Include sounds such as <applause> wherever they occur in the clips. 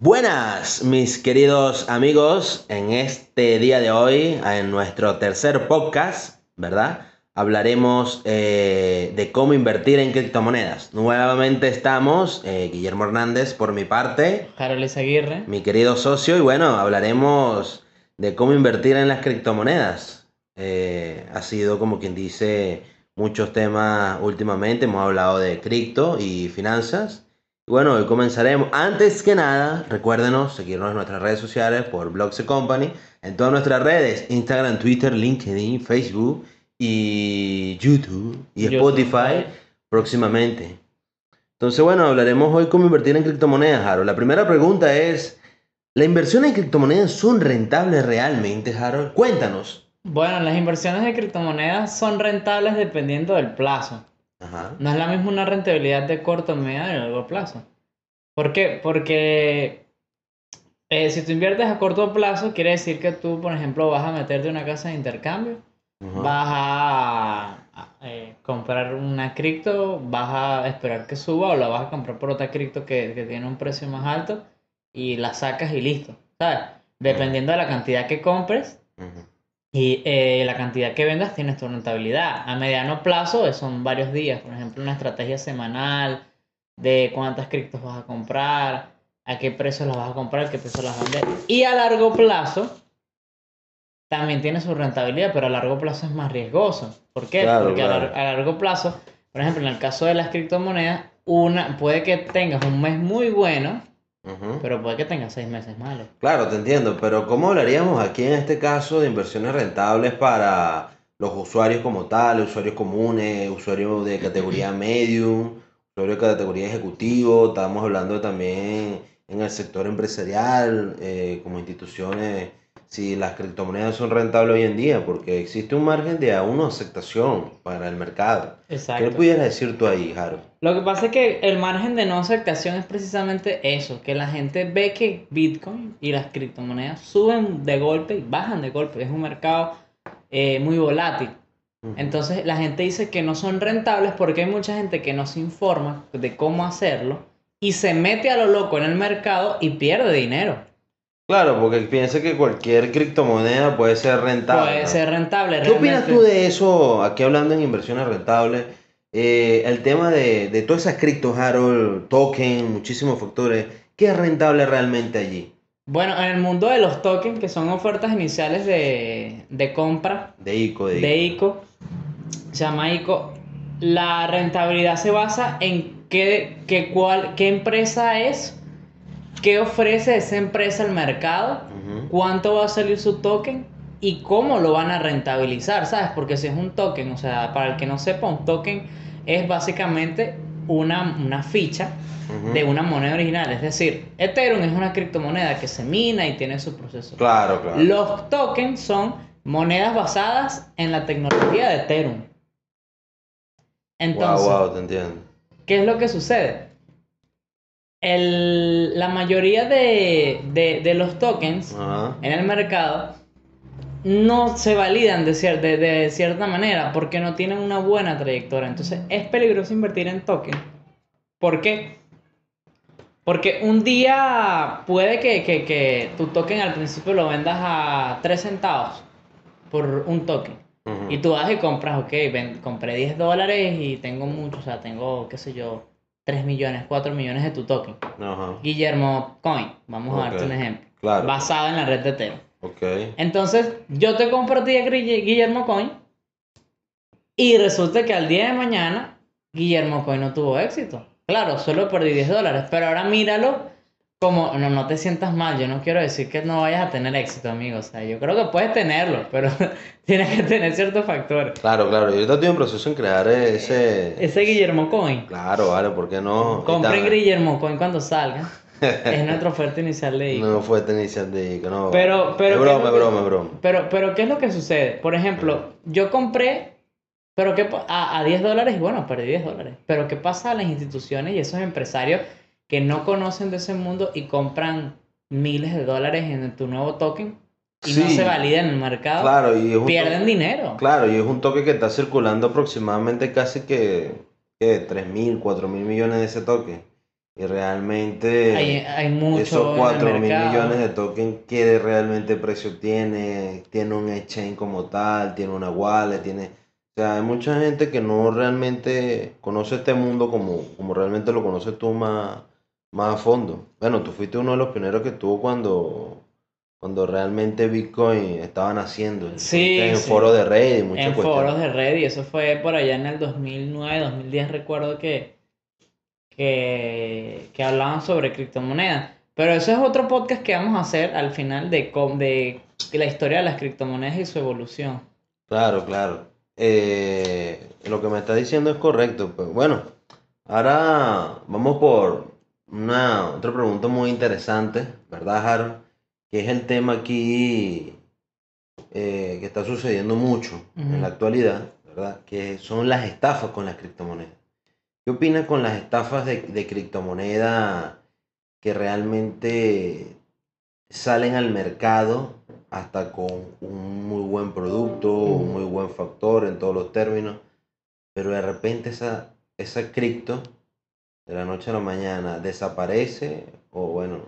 Buenas, mis queridos amigos. En este día de hoy, en nuestro tercer podcast, ¿verdad? Hablaremos eh, de cómo invertir en criptomonedas. Nuevamente estamos, eh, Guillermo Hernández por mi parte, Harold Aguirre. mi querido socio, y bueno, hablaremos de cómo invertir en las criptomonedas. Eh, ha sido como quien dice muchos temas últimamente, hemos hablado de cripto y finanzas. Bueno, hoy comenzaremos. Antes que nada, recuérdenos seguirnos en nuestras redes sociales por Blogs Company, en todas nuestras redes, Instagram, Twitter, LinkedIn, Facebook y YouTube y. Spotify próximamente. Entonces, bueno, hablaremos hoy cómo invertir en criptomonedas, Harold. La primera pregunta es, ¿la inversión en criptomonedas son rentables realmente, Harold? Cuéntanos. Bueno, las inversiones de criptomonedas son rentables dependiendo del plazo. Ajá. No es la misma una rentabilidad de corto, medio y largo plazo. ¿Por qué? Porque eh, si tú inviertes a corto plazo, quiere decir que tú, por ejemplo, vas a meterte una casa de intercambio, Ajá. vas a, a, eh, comprar una cripto, vas a esperar que suba o la vas a comprar por otra cripto que, que tiene un precio más alto y la sacas y listo. ¿Sabes? Dependiendo de la cantidad que compres. Y eh, la cantidad que vendas tienes tu rentabilidad. A mediano plazo son varios días. Por ejemplo, una estrategia semanal de cuántas criptos vas a comprar, a qué precio las vas a comprar, a qué precio las vas a vender. Y a largo plazo también tiene su rentabilidad, pero a largo plazo es más riesgoso. ¿Por qué? Claro, Porque a claro. lar- a, largo plazo, por ejemplo, en el caso de las criptomonedas, una, puede que tengas un mes muy bueno, Pero puede que tengas seis meses malos. Claro, te entiendo, pero ¿cómo hablaríamos aquí en este caso de inversiones rentables para los usuarios como tal, usuarios comunes, usuarios de categoría <clears throat> medium, usuarios de categoría ejecutivo? Estamos hablando también en el sector empresarial, eh, como instituciones, si las criptomonedas son rentables hoy en día, porque existe un margen de aún no aceptación para el mercado. ¿Qué Exacto. le pudieras decir tú ahí, Harold? Lo que pasa es que el margen de no aceptación es precisamente eso, que la gente ve que Bitcoin y las criptomonedas suben de golpe y bajan de golpe. Es un mercado eh, muy volátil. Entonces la gente dice que no son rentables porque hay mucha gente que no se informa de cómo hacerlo y se mete a lo loco en el mercado y pierde dinero. Claro, porque piensa que cualquier criptomoneda puede ser rentable. Puede ¿no? ser rentable. ¿Qué opinas tú de eso, aquí hablando en inversiones rentables? eh, el tema de, de todas esas criptos, Harold, token, muchísimos factores. ¿Qué es rentable realmente allí? Bueno, en el mundo de los tokens, que son ofertas iniciales de, de compra, De ICO, de, de ICO, se llama ICO, la rentabilidad se basa en qué, qué, cuál, qué empresa es, qué ofrece esa empresa al mercado, cuánto va a salir su token y cómo lo van a rentabilizar, ¿sabes? Porque si es un token, o sea, para el que no sepa, un token es básicamente una, una ficha de una moneda original. Es decir, Ethereum es una criptomoneda que se mina y tiene su proceso. Claro, claro. Los tokens son monedas basadas en la tecnología de Ethereum. Entonces, wow, wow, te entiendo. ¿qué es lo que sucede? El- la mayoría de, de- de los tokens Ajá. en el mercado no se validan de, cier- de- de cierta manera porque no tienen una buena trayectoria. Entonces es peligroso invertir en tokens. ¿Por qué? Porque un día puede que, que- que tu token al principio lo vendas a 3 centavos por un token. Y tú vas y compras, ok, ven- compré 10 dólares y tengo mucho, o sea, tengo, qué sé yo, 3 millones, 4 millones de tu token. Ajá. Guillermo Coin, vamos a darte un ejemplo. Claro. Basado en la red de Ethereum. Entonces, yo te compro a ti, Guillermo Coin, y resulta que al día de mañana, Guillermo Coin no tuvo éxito. Claro, solo perdí 10 dólares, pero ahora míralo como, no, no te sientas mal, yo no quiero decir que no vayas a tener éxito, amigo, o sea, yo creo que puedes tenerlo, <laughs> pero <laughs> tienes que tener ciertos factores. Claro, claro. Yo ahorita estoy en proceso en crear ese... Ese Guillermo Coin, Claro, vale, ¿por qué no? compren Guillermo Coin cuando salga, <laughs> es nuestra oferta inicial de ICO. No fue inicial de ICO, no. Pero, pero, Es ¿qué broma, es que- broma, es broma. Pero, pero, ¿qué es lo que sucede? Por ejemplo, yo compré, pero ¿qué pa- a, a 10 dólares y bueno, perdí 10 dólares. Pero ¿qué pasa a las instituciones y esos empresarios que no conocen de ese mundo y compran miles de dólares en tu nuevo token y no se valida en el mercado? Claro, y es un pierden toque- dinero. Claro, y es un toque que está circulando aproximadamente casi que, que 3 mil, 4 mil millones de ese toque. Y realmente Hay, hay mucho esos en el 4 mil millones de tokens, ¿qué realmente precio tiene? Tiene un exchange como tal, tiene una wallet, tiene... O sea, hay mucha gente que no realmente conoce este mundo como, como realmente lo conoces tú más, más a fondo. Bueno, tú fuiste uno de los pioneros que estuvo cuando, cuando realmente Bitcoin estaba naciendo. Sí, en sí. foros de red y muchas en cuestiones. foros de red y eso fue por allá en el 2009, 2010 recuerdo que, que, que hablaban sobre criptomonedas. Pero eso es otro podcast que vamos a hacer al final de, com- de la historia de las criptomonedas y su evolución. Claro, claro. Eh, lo que me está diciendo es correcto. Pues bueno, ahora vamos por una otra pregunta muy interesante, ¿verdad, Harold? Que es el tema aquí eh, que está sucediendo mucho en la actualidad, ¿verdad? Que son las estafas con las criptomonedas. ¿Qué opinas con las estafas de, de criptomonedas que realmente salen al mercado hasta con un muy buen producto, un muy buen factor en todos los términos, pero de repente esa, esa cripto de la noche a la mañana desaparece o bueno,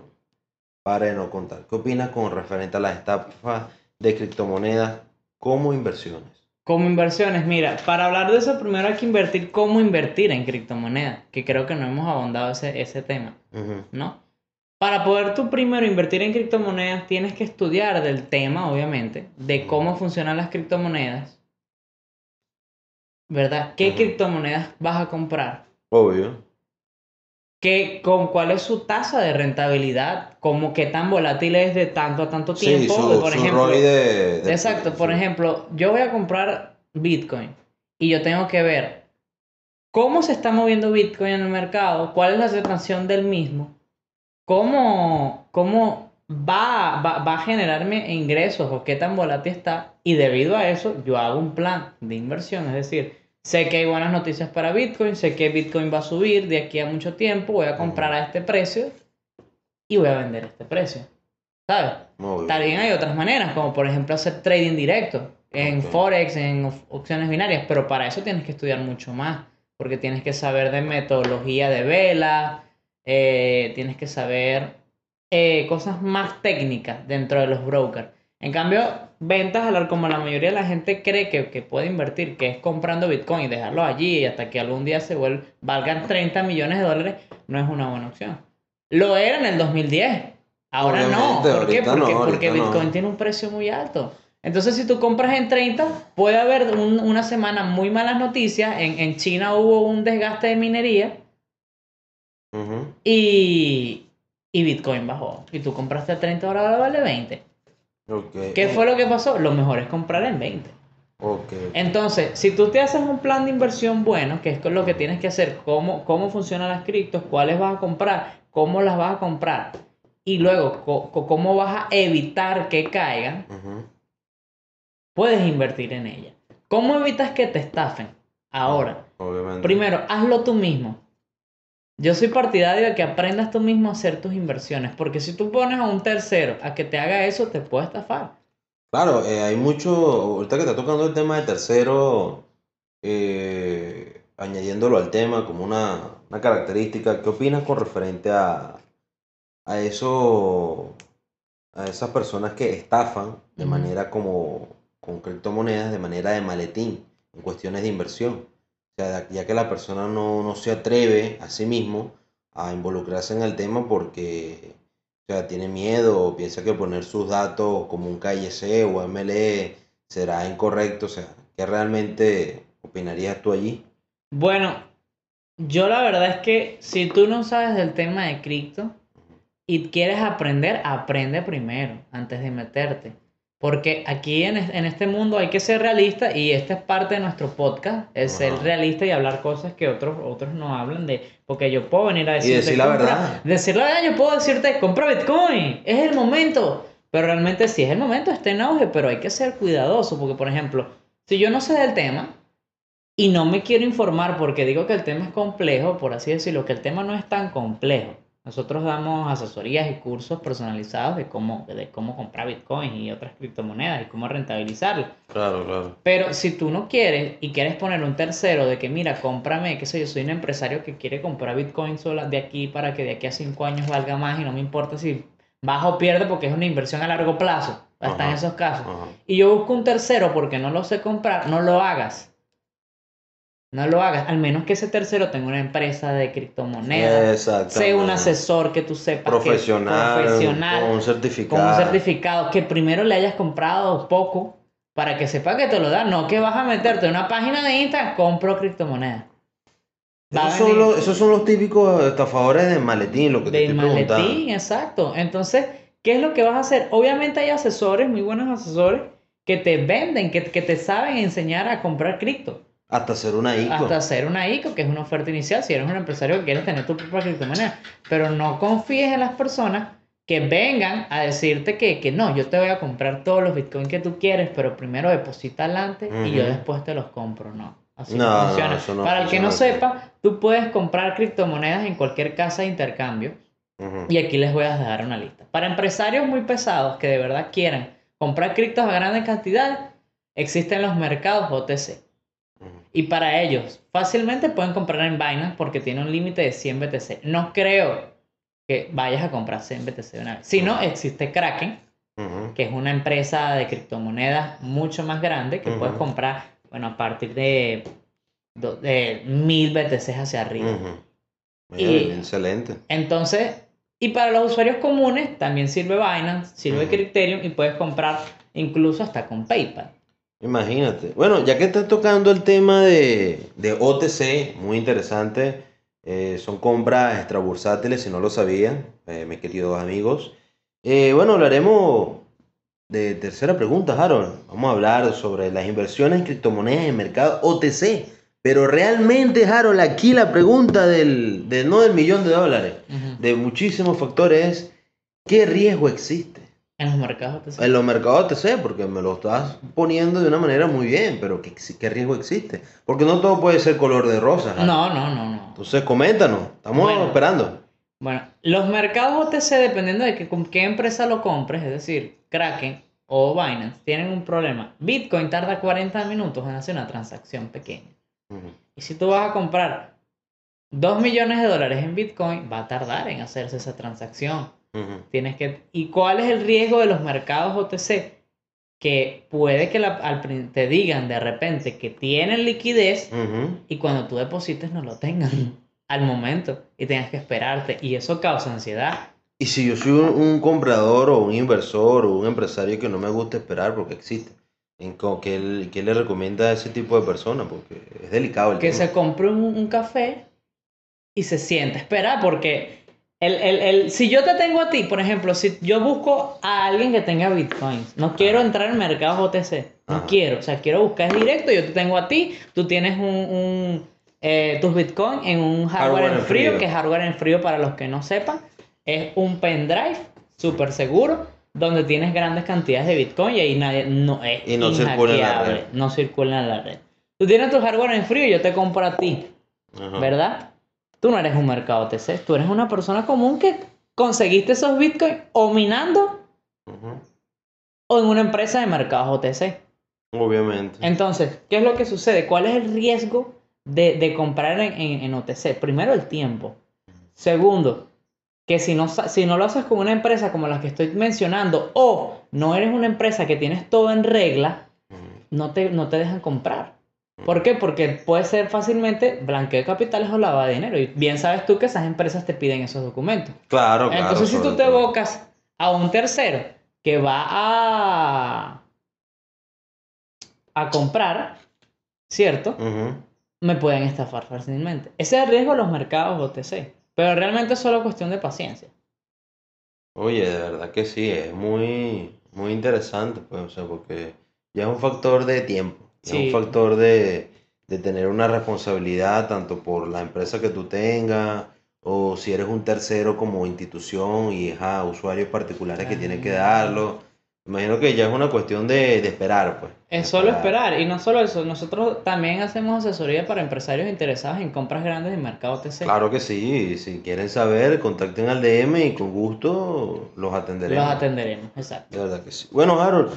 para de no contar. ¿Qué opinas con referente a las estafas de criptomonedas como inversiones? Como inversiones, mira, para hablar de eso primero hay que invertir cómo invertir en criptomonedas, que creo que no hemos abondado ese, ese tema. ¿no? Para poder tú primero invertir en criptomonedas, tienes que estudiar del tema, obviamente, de cómo funcionan las criptomonedas, ¿verdad? ¿Qué criptomonedas vas a comprar? Obvio. ¿Qué, con cuál es su tasa de rentabilidad? ¿Cómo qué tan volátil es de tanto a tanto Sí, tiempo? su, por su ejemplo, de, de- Exacto, por sí. ejemplo, yo voy a comprar Bitcoin y yo tengo que ver cómo se está moviendo Bitcoin en el mercado, cuál es la aceptación del mismo, cómo, cómo va, va, va a generarme ingresos o qué tan volátil está y debido a eso yo hago un plan de inversión, es decir, sé que hay buenas noticias para Bitcoin, sé que Bitcoin va a subir de aquí a mucho tiempo, voy a comprar a este precio y voy a vender a este precio, ¿sabes? Obvio. También hay otras maneras, como por ejemplo hacer trading directo en. Forex, en op- opciones binarias, pero para eso tienes que estudiar mucho más, porque tienes que saber de metodología de vela, eh, tienes que saber eh, cosas más técnicas dentro de los brokers. En cambio, ventas, a como la mayoría de la gente cree que, que puede invertir, que es comprando Bitcoin y dejarlo allí hasta que algún día se vuelva, valgan 30 millones de dólares, no es una buena opción. Lo era en el 2010. Ahora no. ¿Por qué? no, Porque, no. Bitcoin tiene un precio muy alto. Entonces, si tú compras en 30, puede haber un- una semana muy malas noticias. En, en China hubo un desgaste de minería y, y Bitcoin bajó. Y tú compraste a 30, ahora vale 20. ¿Qué fue lo que pasó? Lo mejor es comprar en 20. Ok. Entonces, si tú te haces un plan de inversión bueno, que es con lo que tienes que hacer, cómo, cómo funcionan las criptos, cuáles vas a comprar, cómo las vas a comprar, y luego cómo vas a evitar que caigan, puedes invertir en ellas. ¿Cómo evitas que te estafen? Ahora, Obviamente. primero, hazlo tú mismo. Yo soy partidario de que aprendas tú mismo a hacer tus inversiones, porque si tú pones a un tercero a que te haga eso, te puede estafar. Claro, eh, hay mucho, ahorita que está tocando el tema de tercero, eh, añadiéndolo al tema como una, una característica, ¿qué opinas con referente a, a eso, a esas personas que estafan de manera como con criptomonedas, de manera de maletín, en cuestiones de inversión? Ya que la persona no, no se atreve a sí mismo a involucrarse en el tema porque o sea, tiene miedo o piensa que poner sus datos como un KYC o MLE será incorrecto. O sea, ¿qué realmente opinarías tú allí? Bueno, yo la verdad es que si tú no sabes del tema de cripto y quieres aprender, aprende primero antes de meterte. Porque aquí en, en este mundo hay que ser realista y esta es parte de nuestro podcast, es ser realista y hablar cosas que otros, otros no hablan de... Porque yo puedo venir a decirte... decir la "Compra-". verdad. Decir la verdad, yo puedo decirte, compra Bitcoin, es el momento. Pero realmente sí es el momento, está en auge, pero hay que ser cuidadoso. Porque, por ejemplo, si yo no sé del tema, y no me quiero informar porque digo que el tema es complejo, por así decirlo, que el tema no es tan complejo. Nosotros damos asesorías y cursos personalizados de cómo, de cómo comprar Bitcoin y otras criptomonedas y cómo rentabilizarlo. Claro, claro. Pero si tú no quieres y quieres poner un tercero de que, mira, cómprame, que sé yo, soy un empresario que quiere comprar Bitcoin sola de aquí para que de aquí a cinco años valga más y no me importa si baja o pierde porque es una inversión a largo plazo. Hasta en esos casos. Ajá. Y yo busco un tercero porque no lo sé comprar, no lo hagas. No lo hagas, al menos que ese tercero tenga una empresa de criptomonedas. Sea un asesor que tú sepas que- profesional, profesional con un con certificado. un certificado que primero le hayas comprado poco para que sepa que te lo da, no que vas a meterte en una página de Instagram, compro criptomonedas. Esos son, los, esos son los típicos estafadores de maletín, lo que te estoy preguntando. maletín, exacto. Entonces, ¿qué es lo que vas a hacer? Obviamente hay asesores, muy buenos asesores, que te venden, que, que te saben enseñar a comprar cripto. Hasta ser una ICO. Hasta hacer una ICO, que es una oferta inicial, si eres un empresario que quieres tener tu propia criptomoneda. Pero no confíes en las personas que vengan a decirte que, que no, yo te voy a comprar todos los bitcoins que tú quieres, pero primero deposita adelante y yo después te los compro. No, así No, no, no, funciona. eso no Para el que no sepa, tú puedes comprar criptomonedas en cualquier casa de intercambio. Ujú. Y aquí les voy a dejar una lista. Para empresarios muy pesados que de verdad quieran comprar criptos a grandes cantidades, existen los mercados OTC. Y para ellos, fácilmente pueden comprar en Binance porque tiene un límite de 100 BTC. No creo que vayas a comprar 100 BTC de una vez. Si no, existe Kraken, que es una empresa de criptomonedas mucho más grande que puedes comprar, bueno, a partir de, de 1000 BTC hacia arriba. Y- Mira, Excelente. Entonces, y para los usuarios comunes también sirve Binance, sirve. Criterion y puedes comprar incluso hasta con PayPal. Imagínate. Bueno, ya que estás tocando el tema de, de OTC, muy interesante. eh, son compras extrabursátiles, si no lo sabían, eh, mis queridos amigos. Eh, bueno, hablaremos de tercera pregunta, Harold. Vamos a hablar sobre las inversiones en criptomonedas en el mercado OTC. Pero realmente, Harold, aquí la pregunta del, del no del millón de dólares, de muchísimos factores, es, ¿qué riesgo existe? En los mercados OTC. En los mercados OTC, porque me lo estás poniendo de una manera muy bien, pero ¿qué, qué riesgo existe? Porque no todo puede ser color de rosa. No, no, no, no. Entonces, coméntanos. Estamos Bueno. esperando. Bueno, los mercados OTC, dependiendo de que, con qué empresa lo compres, es decir, Kraken o Binance, tienen un problema. Bitcoin tarda 40 minutos en hacer una transacción pequeña. Y si tú vas a comprar 2 millones de dólares en Bitcoin, va a tardar en hacerse esa transacción. Tienes que... ¿Y cuál es el riesgo de los mercados OTC? Que puede que la- al te digan de repente que tienen liquidez y cuando tú deposites no lo tengan <laughs> al momento y tengas que esperarte. Y eso causa ansiedad. Y si yo soy un, un comprador o un inversor o un empresario que no me gusta esperar porque existe, ¿en co- ¿qué, le- qué le recomienda a ese tipo de personas? Porque es delicado el Que tema. se compre un, un café y se sienta a esperar porque... El, el, el- si yo te tengo a ti, por ejemplo, si yo busco a alguien que tenga bitcoins, no quiero entrar en mercados OTC, no Ajá. quiero, o sea, quiero buscar directo, yo te tengo a ti, tú tienes un, un, eh, tus bitcoins en un hardware, Hardware en frío, frío. que hardware en frío para los que no sepan, es un pendrive súper seguro donde tienes grandes cantidades de bitcoin y ahí nadie, no es Y no circula en la red. no circula en la red. Tú tienes tu hardware en frío y yo te compro a ti. Ajá. ¿verdad? Tú no eres un mercado OTC, tú eres una persona común que conseguiste esos bitcoins o minando o en una empresa de mercados OTC. Obviamente. Entonces, ¿qué es lo que sucede? ¿Cuál es el riesgo de, de comprar en, en- en OTC? Primero, el tiempo. Segundo, que si no, si no lo haces con una empresa como la que estoy mencionando o no eres una empresa que tienes todo en regla, no te, no te dejan comprar. ¿Por qué? Porque puede ser fácilmente blanqueo de capitales o lavado de dinero. Y bien sabes tú que esas empresas te piden esos documentos. Claro, claro. Entonces, si tú te evocas a un tercero que va a, a comprar, ¿cierto? Ujú. Me pueden estafar fácilmente. Ese es el riesgo de los mercados OTC. Pero realmente es solo cuestión de paciencia. Oye, de verdad que sí, es muy, muy interesante, pues, o sea, porque ya es un factor de tiempo, es un factor de, de tener una responsabilidad tanto por la empresa que tú tengas, o si eres un tercero como institución y usuarios particulares que tienen que Ah. darlo. Imagino que ya es una cuestión de, de esperar, pues. Es solo esperar. Y no solo eso, nosotros también hacemos asesoría para empresarios interesados en compras grandes en mercado TC. Claro que sí, si quieren saber, contacten al DM y con gusto los atenderemos. Los atenderemos, exacto. De verdad que sí. Bueno, Harold,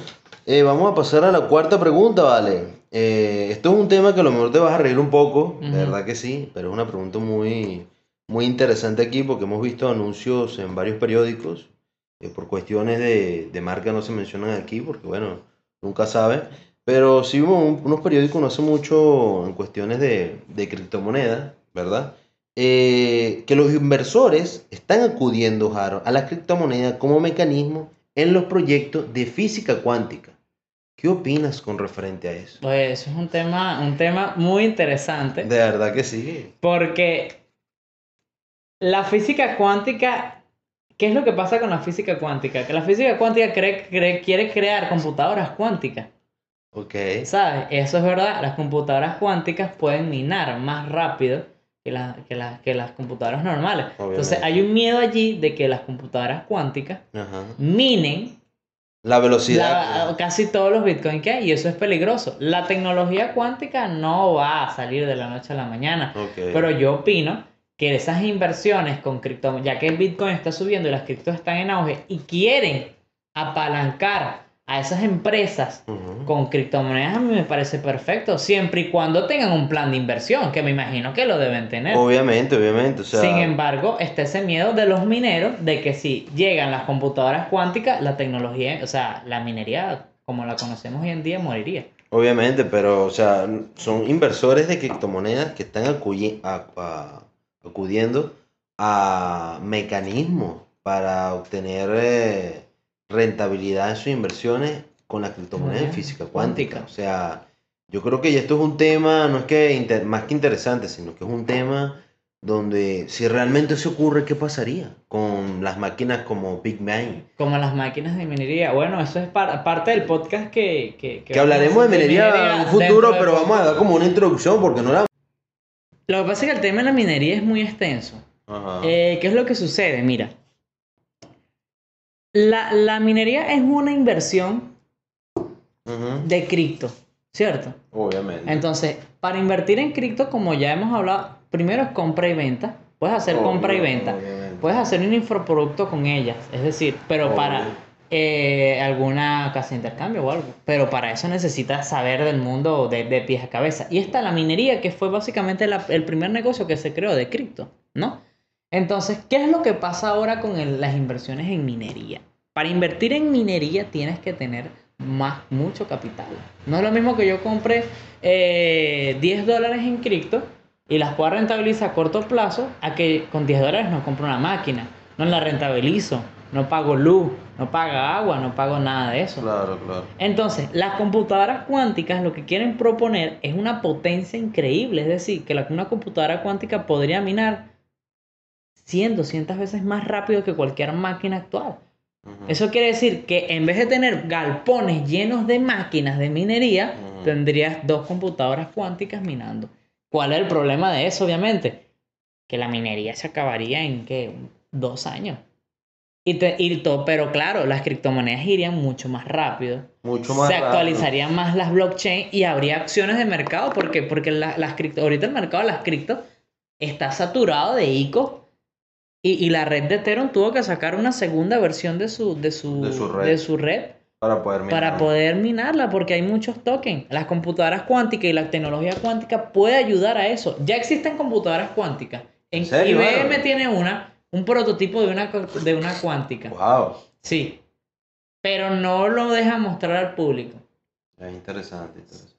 eh, vamos a pasar a la cuarta pregunta, ¿vale? Eh, esto es un tema que a lo mejor te vas a reír un poco, de verdad que sí, pero es una pregunta muy, muy interesante aquí porque hemos visto anuncios en varios periódicos. Eh, por cuestiones de, de marca no se mencionan aquí porque, bueno, nunca sabe. Pero sí hubo un- unos periódicos no hace mucho en cuestiones de, de criptomonedas, ¿verdad? Eh, que los inversores están acudiendo, Jaro, a la criptomoneda como mecanismo en los proyectos de física cuántica. ¿Qué opinas con referente a eso? Pues eso es un tema, un tema muy interesante. De verdad que sí. Porque la física cuántica, ¿qué es lo que pasa con la física cuántica? Que la física cuántica cree- cree- quiere crear computadoras cuánticas. Ok. ¿Sabes? Eso es verdad. Las computadoras cuánticas pueden minar más rápido que, la- que, la- que las computadoras normales. Entonces Obviamente. hay un miedo allí de que las computadoras cuánticas Ajá. minen La velocidad. la- casi todos los bitcoins que hay y eso es peligroso. La tecnología cuántica no va a salir de la noche a la mañana. Ok. Pero yo opino que esas inversiones con cripto, ya que el Bitcoin está subiendo y las criptos están en auge y quieren apalancar a esas empresas con criptomonedas, a mí me parece perfecto, siempre y cuando tengan un plan de inversión, que me imagino que lo deben tener. Obviamente, obviamente. O sea, Sin embargo, está ese miedo de los mineros de que si llegan las computadoras cuánticas, la tecnología, o sea, la minería como la conocemos hoy en día moriría. Obviamente, pero, o sea, son inversores de criptomonedas que están acuyi- a- a- acudiendo a mecanismos para obtener eh, rentabilidad en sus inversiones con la criptomoneda en física cuántica. cuántica. O sea, yo creo que esto es un tema, no es que inter- más que interesante, sino que es un tema donde si realmente se ocurre, ¿qué pasaría con las máquinas como Big Bang? Como las máquinas de minería. Bueno, eso es par- parte del podcast que... Que, Que hablaremos de minería en un futuro, pero vamos a dar como una introducción porque no la... Lo que pasa es que el tema de la minería es muy extenso. Ajá. Eh, ¿Qué es lo que sucede? Mira. La, la minería es una inversión de cripto, ¿cierto? Obviamente. Entonces, para invertir en cripto, como ya hemos hablado, primero es compra y venta. Puedes hacer Obvio, compra y venta. obviamente. Puedes hacer un infoproducto con ellas. Es decir, pero Obvio. para eh, alguna casa de intercambio o algo. Pero para eso necesitas saber del mundo de, de pies a cabeza. Y está la minería, que fue básicamente la- el primer negocio que se creó de cripto, ¿no? Entonces, ¿qué es lo que pasa ahora con el- las inversiones en minería? Para invertir en minería tienes que tener más, mucho capital. No es lo mismo que yo compre eh, 10 dólares en cripto y las pueda rentabilizar a corto plazo a que con 10 dólares no compro una máquina, no la rentabilizo, no pago luz, no pago agua, no pago nada de eso. Claro, claro. Entonces, las computadoras cuánticas lo que quieren proponer es una potencia increíble, es decir, que la- una computadora cuántica podría minar 100, 200 veces más rápido que cualquier máquina actual. Eso quiere decir que en vez de tener galpones llenos de máquinas de minería, tendrías dos computadoras cuánticas minando. ¿Cuál es el problema de eso, obviamente? Que la minería se acabaría en, ¿qué? Dos años. Y, te- y todo, pero claro, las criptomonedas irían mucho más rápido. Mucho más se rápido. actualizarían más las blockchain y habría acciones de mercado. ¿Por qué? Porque la- las cripto, ahorita el mercado de las cripto está saturado de ICO. Y, y la red de Ethereum tuvo que sacar una segunda versión de su, de su, De su red. de su red Para poder mirar. para poder minarla porque hay muchos tokens. Las computadoras cuánticas y la tecnología cuántica puede ayudar a eso. Ya existen computadoras cuánticas. En ¿En serio, IBM tiene una, un prototipo de una, de una cuántica. Wow. Sí. Pero no lo deja mostrar al público. Es interesante, interesante.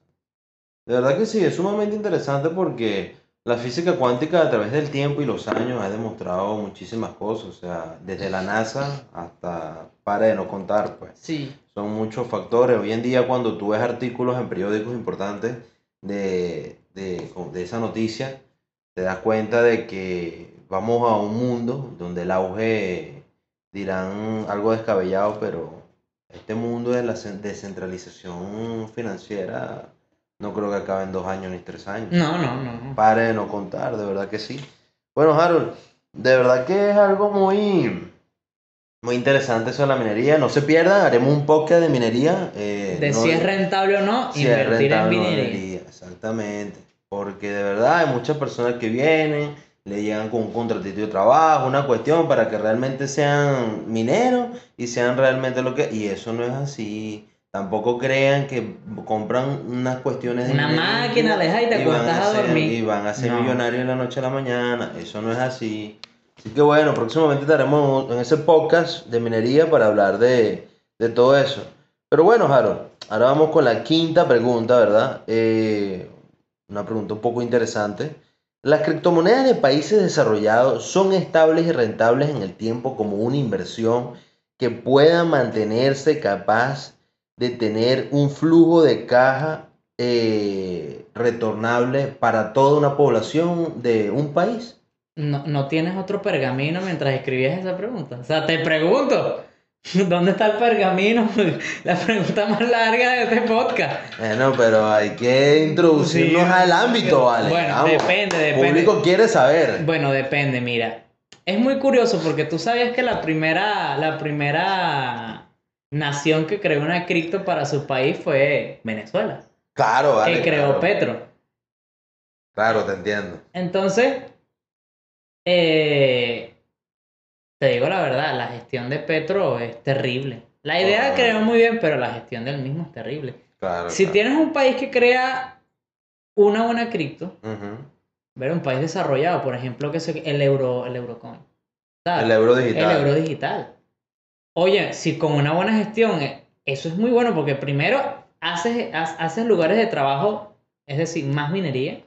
De verdad que sí, es sumamente interesante porque la física cuántica a través del tiempo y los años ha demostrado muchísimas cosas. O sea, desde la NASA hasta para de no contar, pues. Sí. Son muchos factores. Hoy en día cuando tú ves artículos en periódicos importantes de, de, de esa noticia, te das cuenta de que vamos a un mundo donde el auge, dirán algo descabellado, pero este mundo de la cen- descentralización financiera no creo que acabe en dos años ni tres años. No, no, no. Pare de no contar, de verdad que sí. Bueno, Harold, de verdad que es algo muy, Muy interesante eso de la minería. No se pierdan, haremos un podcast de minería. eh, De no si es rentable o no, si invertir en no minería. Exactamente. Porque de verdad hay muchas personas que vienen, le llegan con un contratito de trabajo, una cuestión para que realmente sean mineros y sean realmente lo que... Y eso no es así. Tampoco crean que compran unas cuestiones de Una máquina, deja y te acuestas a dormir. Y van a ser No. millonarios de la noche a la mañana. Eso no es así. Así que bueno, próximamente estaremos en ese podcast de minería para hablar de, de todo eso. Pero bueno, Jaro, ahora vamos con la quinta pregunta, ¿verdad? Eh, una pregunta un poco interesante. ¿Las criptomonedas de países desarrollados son estables y rentables en el tiempo como una inversión que pueda mantenerse capaz de tener un flujo de caja eh, retornable para toda una población de un país? No, no tienes otro pergamino mientras escribías esa pregunta. O sea, te pregunto, <laughs> ¿dónde está el pergamino? <laughs> La pregunta más larga de este podcast. Bueno, pero hay que introducirnos Sí. al ámbito, ¿vale? Bueno, depende, El depende. público quiere saber. Bueno, depende, mira. Es muy curioso porque tú sabías que la primera, la primera nación que creó una cripto para su país fue Venezuela, Claro, vale. que creó claro. Petro. Claro, te entiendo. Entonces, eh, te digo la verdad, la gestión de Petro es terrible. La idea Ah. creó muy bien, pero la gestión del mismo es terrible. Claro. Si claro. tienes un país que crea una buena cripto, ver un país desarrollado, por ejemplo, que se- el euro, el eurocoin. ¿sabes? El euro digital. El euro digital. Oye, si con una buena gestión, eh, eso es muy bueno porque primero haces, ha- haces lugares de trabajo, es decir, más minería,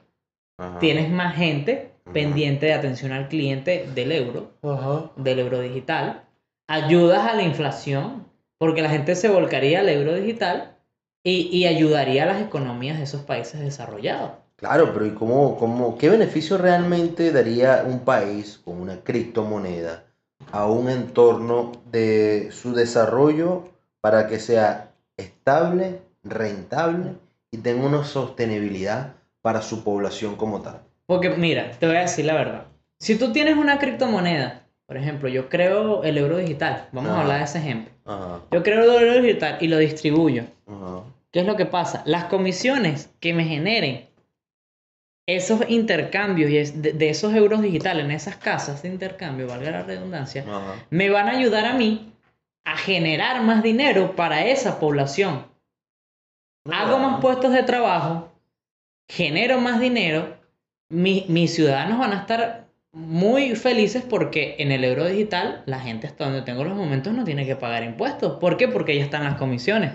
Ajá. tienes más gente. Pendiente de atención al cliente del euro, Ajá. del euro digital, ayudas a la inflación, porque la gente se volcaría al euro digital y, y ayudaría a las economías de esos países desarrollados. Claro, pero ¿y cómo, cómo, qué beneficio realmente daría un país con una criptomoneda a un entorno de su desarrollo para que sea estable, rentable y tenga una sostenibilidad para su población como tal? Porque mira, te voy a decir la verdad. Si tú tienes una criptomoneda, por ejemplo, yo creo el euro digital, vamos a hablar de ese ejemplo. Ajá, Yo creo el euro digital y lo distribuyo. ajá. ¿Qué es lo que pasa? Las comisiones que me generen esos intercambios y de, de esos euros digitales en esas casas de intercambio, valga la redundancia, me van a ayudar a mí a generar más dinero para esa población. Hago más puestos de trabajo, genero más dinero, mi- mis ciudadanos van a estar muy felices porque en el euro digital la gente hasta donde tengo los momentos no tiene que pagar impuestos. ¿Por qué? Porque ya están las comisiones.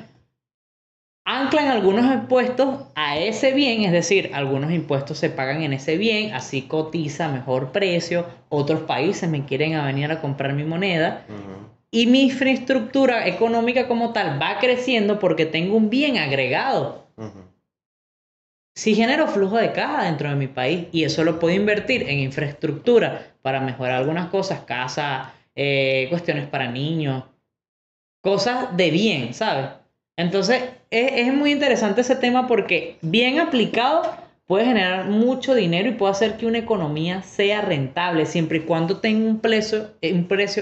Anclan algunos impuestos a ese bien, es decir, algunos impuestos se pagan en ese bien, así cotiza a mejor precio, otros países me quieren a venir a comprar mi moneda y mi infraestructura económica como tal va creciendo porque tengo un bien agregado. Ujú. Si genero flujo de caja dentro de mi país y eso lo puedo invertir en infraestructura para mejorar algunas cosas, casa, eh, cuestiones para niños, cosas de bien, ¿sabes? Entonces es, muy interesante ese tema porque bien aplicado puede generar mucho dinero y puede hacer que una economía sea rentable siempre y cuando tenga un precio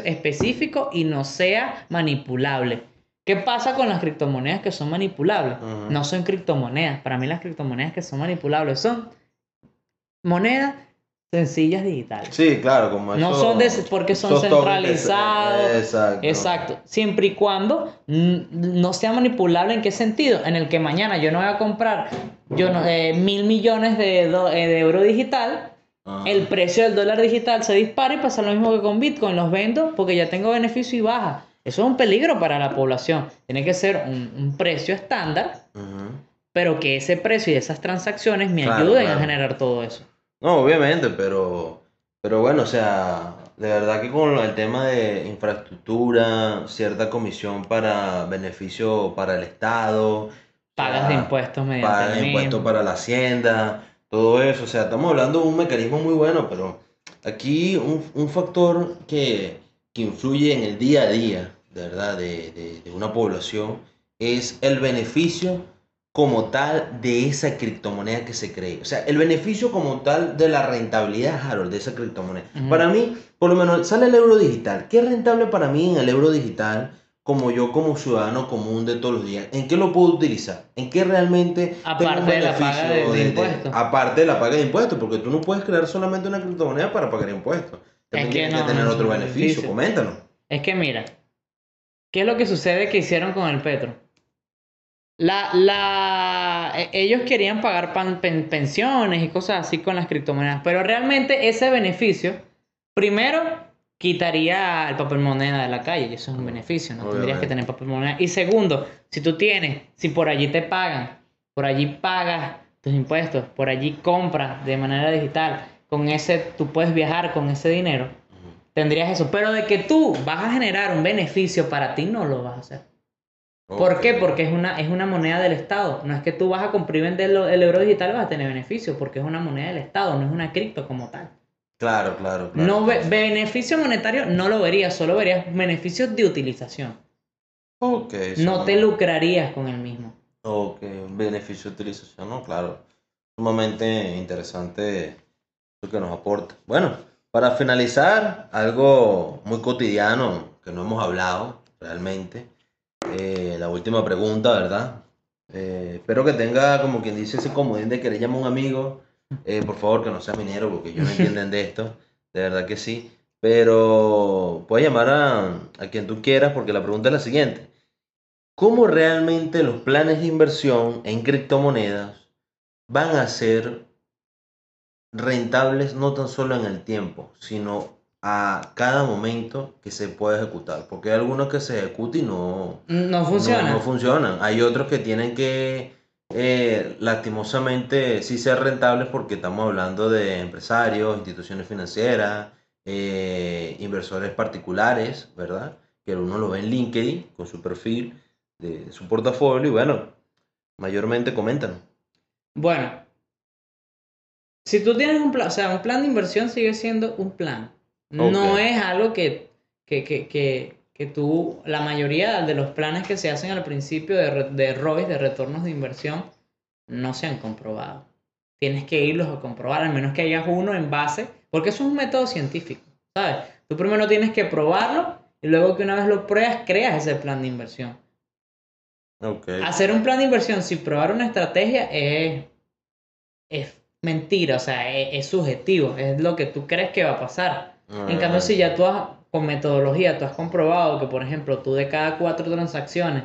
específico y no sea manipulable. ¿Qué pasa con las criptomonedas que son manipulables? No son criptomonedas. Para mí las criptomonedas que son manipulables son monedas sencillas digitales. Sí, claro, como No eso- son de- porque son centralizados. Exacto. Exacto. Siempre y cuando no sea manipulable en qué sentido. En el que mañana yo no voy a comprar yo no, eh, mil millones de, do- eh, de euro digital. Ajá. El precio del dólar digital se dispara y pasa lo mismo que con Bitcoin. Los vendo porque ya tengo beneficio y baja. Eso es un peligro para la población. Tiene que ser un, un precio estándar, pero que ese precio y esas transacciones me Claro, ayuden claro. a generar todo eso. No, obviamente, pero, pero bueno, o sea, de verdad que con el tema de infraestructura, cierta comisión para beneficio para el Estado, Pagas o de impuestos mediante pagas el impuestos para la hacienda, todo eso, o sea, estamos hablando de un mecanismo muy bueno, pero aquí un, un factor que, que influye en el día a día, de verdad, de, de- de una población, es el beneficio como tal de esa criptomoneda que se cree. O sea, el beneficio como tal de la rentabilidad, Harold, de esa criptomoneda. Ujú. Para mí, por lo menos, sale el euro digital. ¿Qué es rentable para mí en el euro digital? Como yo, como ciudadano común de todos los días, ¿en qué lo puedo utilizar? ¿En qué realmente Aparte de la paga de- de impuestos. Aparte de la paga de impuestos, porque tú no puedes crear solamente una criptomoneda para pagar impuestos. También que tienes no, que tener no, otro beneficio. difícil. Coméntanos. Es que mira, ¿qué es lo que sucede que hicieron con el petro? La, la, e- ellos querían pagar pan- pen- pensiones y cosas así con las criptomonedas, pero realmente ese beneficio, primero, quitaría el papel moneda de la calle, y eso es un beneficio, no tendrías que tener papel moneda. Y segundo, si tú tienes, si por allí te pagan, por allí pagas tus impuestos, por allí compras de manera digital, con ese tú puedes viajar con ese dinero, tendrías eso. Pero de que tú vas a generar un beneficio para ti, no lo vas a hacer. ¿Por qué? Porque es una, es una moneda del Estado. No es que tú vas a comprar y vender el euro digital y vas a tener beneficio, porque es una moneda del Estado, no es una cripto como tal. Claro, claro, claro. No ve- beneficio monetario no lo verías, solo verías beneficios de utilización. Ok, No te lucrarías con el mismo. Ok, beneficio de utilización, ¿no? Claro. Sumamente interesante lo que nos aporta. Bueno, para finalizar, algo muy cotidiano que no hemos hablado realmente. Eh, la última pregunta, ¿verdad? Eh, espero que tenga, como quien dice, ese comodín de querer llamar a un amigo. Eh, por favor, que no sea minero, porque ellos no <laughs> entienden de esto. De verdad que sí. Pero puedes llamar a, a quien tú quieras, porque la pregunta es la siguiente. ¿Cómo realmente los planes de inversión en criptomonedas van a ser rentables no tan solo en el tiempo, sino a cada momento que se puede ejecutar? Porque hay algunos que se ejecutan y no, No funciona. no, no funcionan. Hay otros que tienen que, eh, lastimosamente, sí ser rentables porque estamos hablando de empresarios, instituciones financieras, eh, inversores particulares, ¿verdad? Que uno lo ve en LinkedIn con su perfil de su portafolio y bueno, mayormente comentan. Bueno, si tú tienes un plan, o sea, un plan de inversión sigue siendo un plan. No es algo que, que, que, que, que tú, la mayoría de los planes que se hacen al principio de, de ROIs, de retornos de inversión, no se han comprobado. Tienes que irlos a comprobar, al menos que hayas uno en base, porque eso es un método científico, ¿sabes? Tú primero tienes que probarlo y luego que una vez lo pruebas, creas ese plan de inversión. Ok. Hacer un plan de inversión sin probar una estrategia es, es mentira, o sea, es, es subjetivo, es lo que tú crees que va a pasar. En cambio, si ya tú has, con metodología, tú has comprobado que, por ejemplo, tú de cada cuatro transacciones,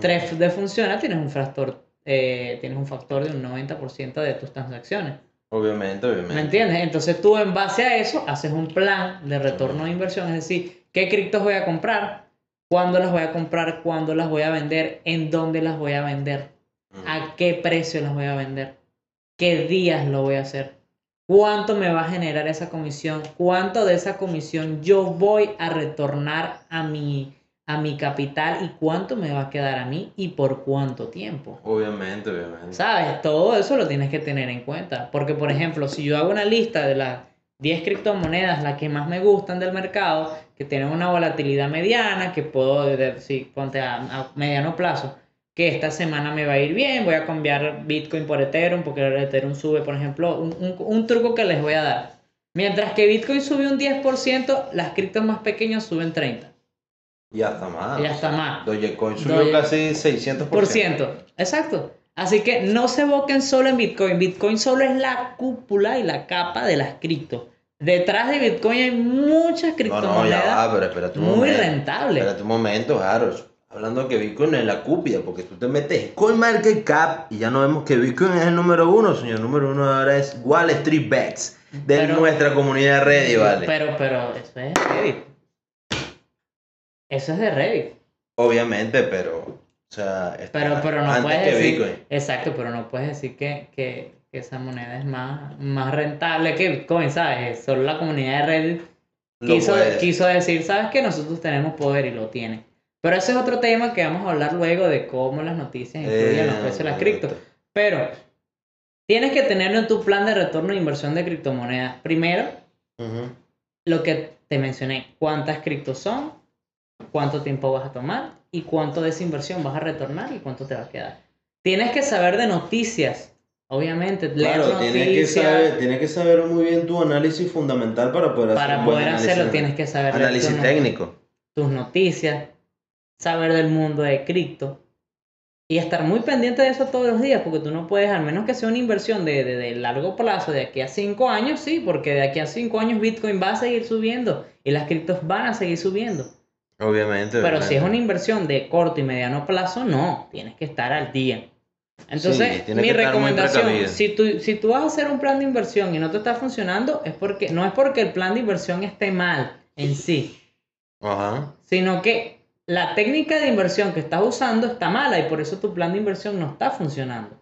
tres de funciona, tienes un factor, eh, tienes un factor de un 90% de tus transacciones. Obviamente, obviamente. ¿Me entiendes? Entonces tú en base a eso haces un plan de retorno de inversión, es decir, qué criptos voy a comprar, cuándo las voy a comprar, cuándo las voy a vender, en dónde las voy a vender, a qué precio las voy a vender, qué días lo voy a hacer, cuánto me va a generar esa comisión, cuánto de esa comisión yo voy a retornar a mi, a mi capital y cuánto me va a quedar a mí y por cuánto tiempo. Obviamente, obviamente. ¿Sabes? Todo eso lo tienes que tener en cuenta. Porque, por ejemplo, si yo hago una lista de las 10 criptomonedas, las que más me gustan del mercado, que tienen una volatilidad mediana, que puedo decir, ponte a, a mediano plazo, que esta semana me va a ir bien, voy a cambiar Bitcoin por Ethereum, porque el Ethereum sube, por ejemplo, un, un- un truco que les voy a dar. Mientras que Bitcoin sube un 10%, las criptos más pequeñas suben 30%. Y hasta más. Y hasta más. Dogecoin subió Doge- casi 600%. Por ciento. Exacto. Así que no se evoquen solo en Bitcoin. Bitcoin solo es la cúpula y la capa de las cripto. Detrás de Bitcoin hay muchas No, no, ya criptomonedas va, pero espérate un muy momento. rentables. Espérate un momento, Harold. Hablando que Bitcoin es la cúpida, porque tú te metes CoinMarketCap y ya no vemos que Bitcoin es el número uno, señor. El número uno ahora es Wall Street Bets de Pero- nuestra comunidad Reddit, ¿vale? Pero, pero, eso es de Reddit. Eso es de Reddit. Obviamente, pero. O sea, Pero, pero no puedes que decir. Bitcoin. Exacto, pero no puedes decir que, que, que esa moneda es más, más rentable que Bitcoin, ¿sabes? Solo la comunidad de Reddit quiso, quiso decir, ¿sabes que Nosotros tenemos poder y lo tiene. Pero ese es otro tema que vamos a hablar luego de cómo las noticias influyen en los Eh, precios de las cripto. Pero tienes que tenerlo en tu plan de retorno de inversión de criptomonedas. Primero, Ujú. lo que te mencioné, cuántas criptos son, cuánto tiempo vas a tomar y cuánto de esa inversión vas a retornar y cuánto te va a quedar. Tienes que saber de noticias, obviamente. Claro, tienes que, noticias. saber, tienes que saber muy bien tu análisis fundamental para poder hacer Para un buen poder análisis- hacerlo tienes que saber Análisis técnico. tus noticias, saber del mundo de cripto y estar muy pendiente de eso todos los días, porque tú no puedes, al menos que sea una inversión de, de, de largo plazo, de aquí a cinco años, sí, porque de aquí a cinco años Bitcoin va a seguir subiendo y las criptos van a seguir subiendo. Obviamente. Pero obviamente. si es una inversión de corto y mediano plazo, no, tienes que estar al día. Entonces, Sí, mi recomendación, si tú, si tú vas a hacer un plan de inversión y no te está funcionando, es porque no es porque el plan de inversión esté mal en sí, Ajá. sino que la técnica de inversión que estás usando está mala y por eso tu plan de inversión no está funcionando.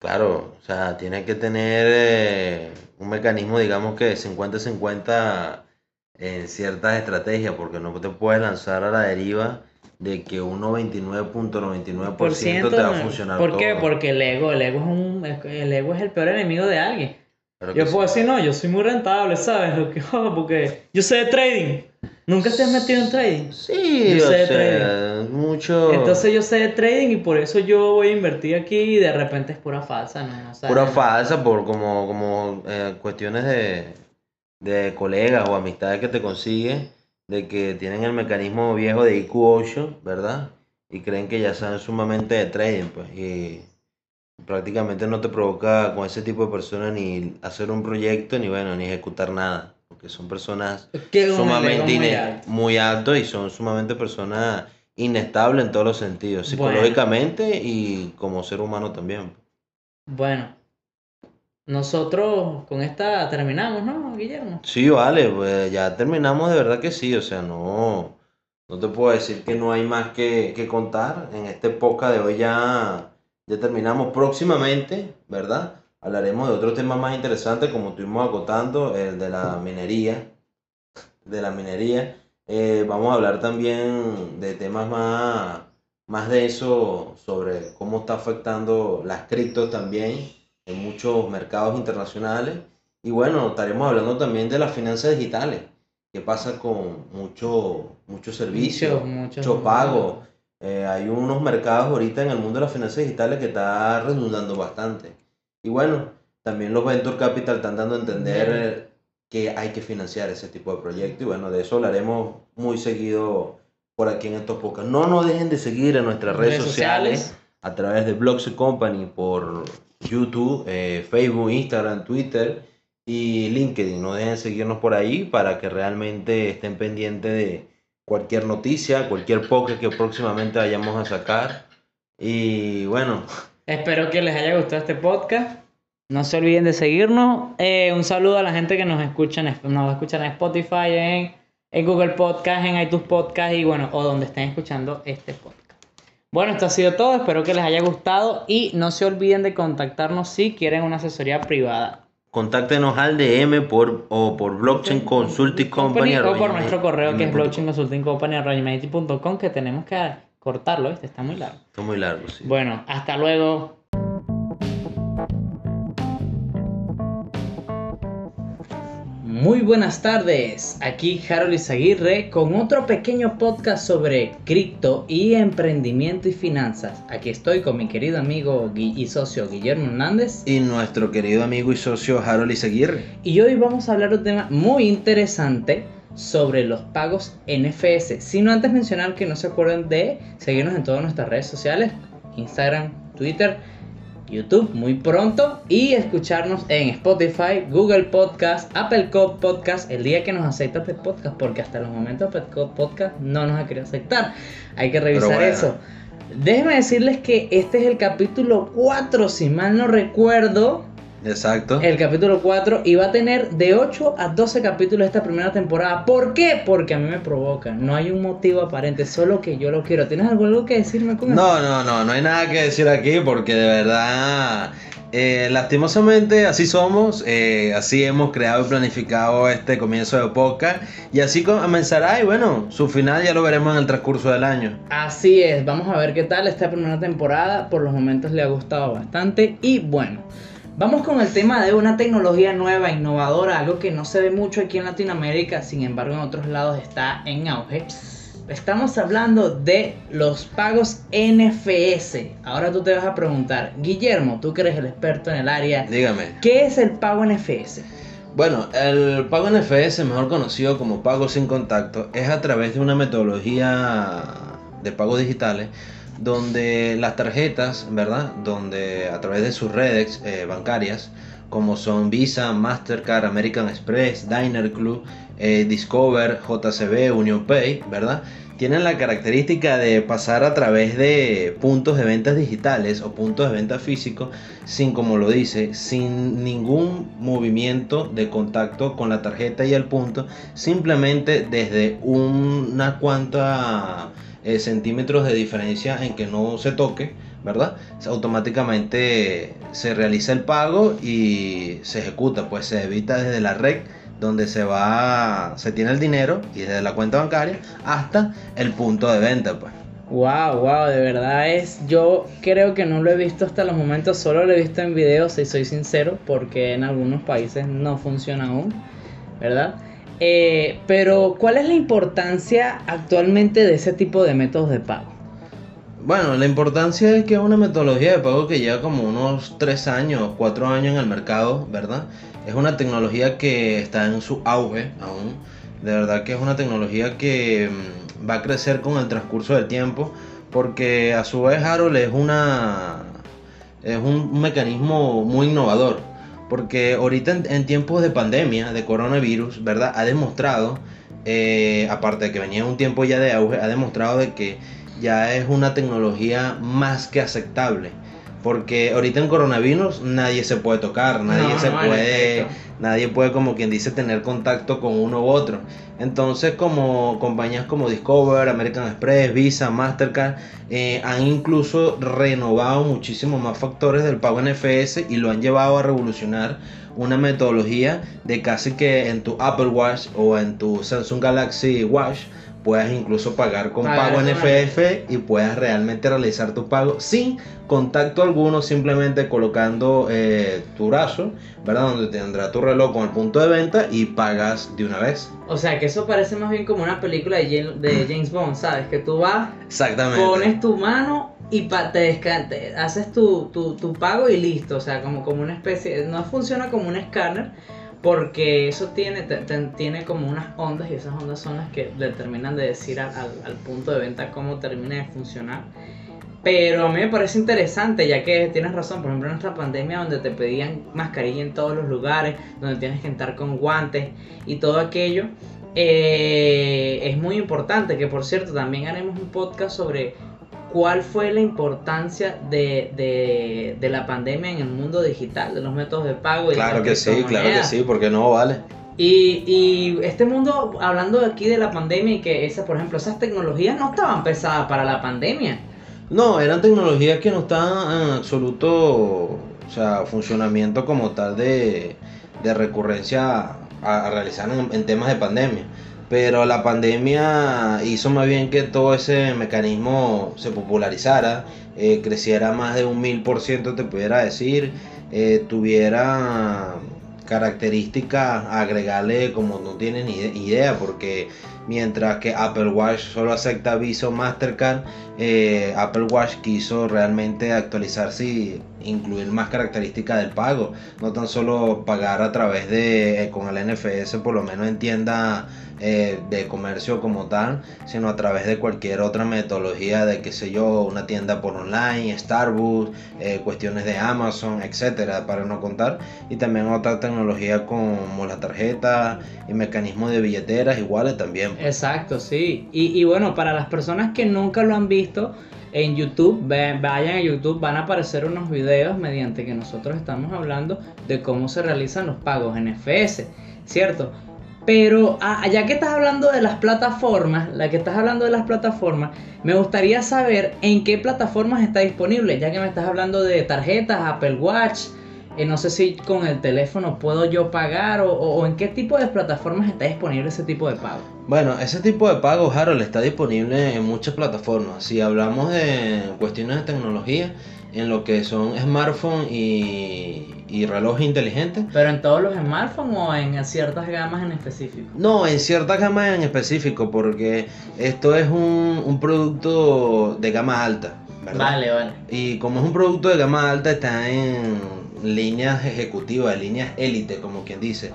Claro, o sea, tienes que tener eh, un mecanismo, digamos que 50-50 en ciertas estrategias, porque no te puedes lanzar a la deriva de que un 99.99% te va a funcionar ¿Por qué? todo. Porque el ego, el ego es un, el ego es el peor enemigo de alguien. Pero Yo puedo decir, no, yo soy muy rentable, ¿sabes? Lo que, porque yo sé de trading. Nunca te has metido en trading. Sí, Yo o sé de sea, mucho... Entonces yo sé de trading y por eso yo voy a invertir aquí y de repente es pura falsa, ¿no? Pura falsa por como, como eh, cuestiones de, de colegas o amistades que te consigues, de que tienen el mecanismo viejo de IQ8, ¿verdad? Y creen que ya saben sumamente de trading, pues, y prácticamente no te provoca con ese tipo de personas ni hacer un proyecto, ni bueno, ni ejecutar nada, porque son personas Que sumamente muy alto. muy altos y son sumamente personas inestables en todos los sentidos, Bueno. psicológicamente y como ser humano también. Bueno, nosotros con esta terminamos, ¿no, Guillermo? Sí, vale, pues ya terminamos de verdad que sí, o sea, no, no te puedo decir que no hay más que, que contar. En este podcast de hoy ya, ya terminamos próximamente, ¿verdad? Hablaremos de otros temas más interesantes, como estuvimos acotando, el de la minería, de la minería. Eh, vamos a hablar también de temas más, más densos sobre cómo está afectando las criptos también en muchos mercados internacionales. Y bueno, estaremos hablando también de las finanzas digitales. ¿Qué pasa con mucho, muchos servicios, Muchos, mucho pago? Eh, hay unos mercados ahorita en el mundo de las finanzas digitales que está redundando bastante. Y bueno, también los Venture Capital están dando a entender eh, que hay que financiar ese tipo de proyectos. Y bueno, de eso hablaremos muy seguido por aquí en estos podcasts. No nos dejen de seguir en nuestras redes, sociales a través de Blogs Company por YouTube, eh, Facebook, Instagram, Twitter y LinkedIn. No dejen de seguirnos por ahí para que realmente estén pendientes de cualquier noticia, cualquier podcast que próximamente vayamos a sacar. Y bueno, Espero que les haya gustado este podcast. No se olviden de seguirnos. Eh, un saludo a la gente que nos escucha en, nos escucha en Spotify, en, en Google Podcast, en iTunes Podcast y bueno, o donde estén escuchando este podcast. Bueno, esto ha sido todo. Espero que les haya gustado y no se olviden de contactarnos si quieren una asesoría privada. contáctenos al DM por, o por Blockchain Consulting Company. o por nuestro correo que es blockchainconsultingcompany.com que tenemos que cortarlo, ¿viste? Está muy largo. Está muy largo, sí. Bueno, hasta luego. Muy buenas tardes, aquí Harold Izaguirre con otro pequeño podcast sobre cripto y emprendimiento y finanzas. Aquí estoy con mi querido amigo y socio Guillermo Hernández Y nuestro querido amigo y socio Harold Izaguirre. y hoy vamos a hablar de un tema muy interesante sobre los pagos NFS. Sino antes mencionar que no se acuerden de seguirnos en todas nuestras redes sociales, Instagram, Twitter, YouTube muy pronto y escucharnos en Spotify, Google Podcast, Apple Podcast, el día que nos acepta este podcast, porque hasta los momentos Apple Podcast no nos ha querido aceptar. Hay que revisar bueno. eso. Déjenme decirles que este es el capítulo 4, si mal no recuerdo. Exacto. El capítulo 4 y va a tener de 8 a 12 capítulos esta primera temporada. ¿Por qué? Porque a mí me provoca. No hay un motivo aparente, solo que yo lo quiero. ¿Tienes algo, algo que decirme con eso? No, no, no, no hay nada que decir aquí porque de verdad, eh, lastimosamente así somos, eh, así hemos creado y planificado este comienzo de podcast y así comenzará y bueno, su final ya lo veremos en el transcurso del año. Así es, vamos a ver qué tal esta primera temporada. Por los momentos le ha gustado bastante. Y bueno, vamos con el tema de una tecnología nueva, innovadora, algo que no se ve mucho aquí en Latinoamérica, sin embargo en otros lados está en auge. Estamos hablando de los pagos NFS. Ahora tú te vas a preguntar, Guillermo, tú que eres el experto en el área, Dígame. ¿qué es el pago NFS? Bueno, el pago NFS, mejor conocido como pago sin contacto, es a través de una metodología de pagos digitales donde las tarjetas, ¿verdad? Donde a través de sus redes eh, bancarias, como son Visa, Mastercard, American Express, Diner Club, eh, Discover, JCB, Union Pay, ¿verdad? Tienen la característica de pasar a través de puntos de ventas digitales o puntos de venta físicos sin, como lo dice, sin ningún movimiento de contacto con la tarjeta y el punto, simplemente desde una cuanta eh, centímetros de diferencia en que no se toque, ¿verdad? Automáticamente se realiza el pago y se ejecuta, pues se evita desde la red donde se va, se tiene el dinero y desde la cuenta bancaria hasta el punto de venta, pues. Wow, wow, de verdad es. Yo creo que no lo he visto hasta los momentos, solo lo he visto en videos, si soy sincero, porque en algunos países no funciona aún, ¿verdad? Eh, pero, ¿cuál es la importancia actualmente de ese tipo de métodos de pago? Bueno, la importancia es que es una metodología de pago que lleva como unos 3 años, 4 años en el mercado, ¿verdad? Es una tecnología que está en su auge aún. De verdad que es una tecnología que mm, va a crecer con el transcurso del tiempo porque a su vez Harold es una es un mecanismo muy innovador porque ahorita en, tiempos de pandemia de coronavirus verdad ha demostrado eh, aparte de que venía un tiempo ya de auge ha demostrado de que ya es una tecnología más que aceptable. Porque ahorita en coronavirus nadie se puede tocar, nadie se puede, nadie puede como quien dice tener contacto con uno u otro. Entonces como compañías como Discover, American Express, Visa, Mastercard eh, han incluso renovado muchísimos más factores del pago NFS y lo han llevado a revolucionar una metodología de casi que en tu Apple Watch o en tu Samsung Galaxy Watch puedas incluso pagar con pago NFF y puedas realmente realizar tu pago sin contacto alguno, simplemente colocando eh, tu brazo, ¿verdad? Donde tendrá tu reloj con el punto de venta y pagas de una vez. O sea, que eso parece más bien como una película de, de James Bond, ¿sabes? Que tú vas, Exactamente. pones tu mano y te, te haces tu, tu, tu, pago y listo. O sea, como, como una especie, no funciona como un escáner porque eso tiene, tiene como unas ondas y esas ondas son las que determinan de decir al, al, punto de venta cómo termina de funcionar. Pero a mí me parece interesante, ya que tienes razón, por ejemplo en nuestra pandemia donde te pedían mascarilla en todos los lugares, donde tienes que entrar con guantes y todo aquello, eh, es muy importante, que por cierto también haremos un podcast sobre cuál fue la importancia de, la pandemia en el mundo digital, de los métodos de pago. Y claro que sí, claro que sí, porque no vale. Y, este mundo, hablando aquí de la pandemia y que esa, por ejemplo, esas tecnologías no estaban pesadas para la pandemia. No, eran tecnologías que no estaban en absoluto, o sea, funcionamiento como tal de, recurrencia a, realizar en temas de pandemia. Pero la pandemia hizo más bien que todo ese mecanismo se popularizara, eh, creciera más de un mil por ciento, te pudiera decir, eh, tuviera características agregarle como no tienen idea, porque mientras que Apple Watch solo acepta Visa Mastercard, eh, Apple Watch quiso realmente actualizarse y incluir más características del pago, no tan solo pagar a través de con el NFS, por lo menos entienda eh, de comercio como tal, sino a través de cualquier otra metodología de, qué sé yo, una tienda por online, Starbucks, eh, cuestiones de Amazon, etcétera, para no contar. Y también otra tecnología como la tarjeta y mecanismos de billeteras iguales también. Exacto, sí. Y, y bueno, para las personas que nunca lo han visto, en YouTube, vayan a YouTube, van a aparecer unos videos mediante que nosotros estamos hablando de cómo se realizan los pagos en FS, ¿cierto? Pero ah, ya que estás hablando de las plataformas, la que estás hablando de las plataformas, me gustaría saber en qué plataformas está disponible, ya que me estás hablando de tarjetas, Apple Watch, eh, no sé si con el teléfono puedo yo pagar o, en qué tipo de plataformas está disponible ese tipo de pago. Bueno, ese tipo de pago, Harold, está disponible en muchas plataformas. Si hablamos de cuestiones de tecnología, en lo que son smartphones y, y relojes inteligentes. ¿Pero en todos los smartphones o en ciertas gamas en específico? No, en ciertas gamas en específico, porque esto es un, un producto de gama alta. ¿verdad? Vale, vale. Y como es un producto de gama alta, está en líneas ejecutivas, líneas élite, como quien dice.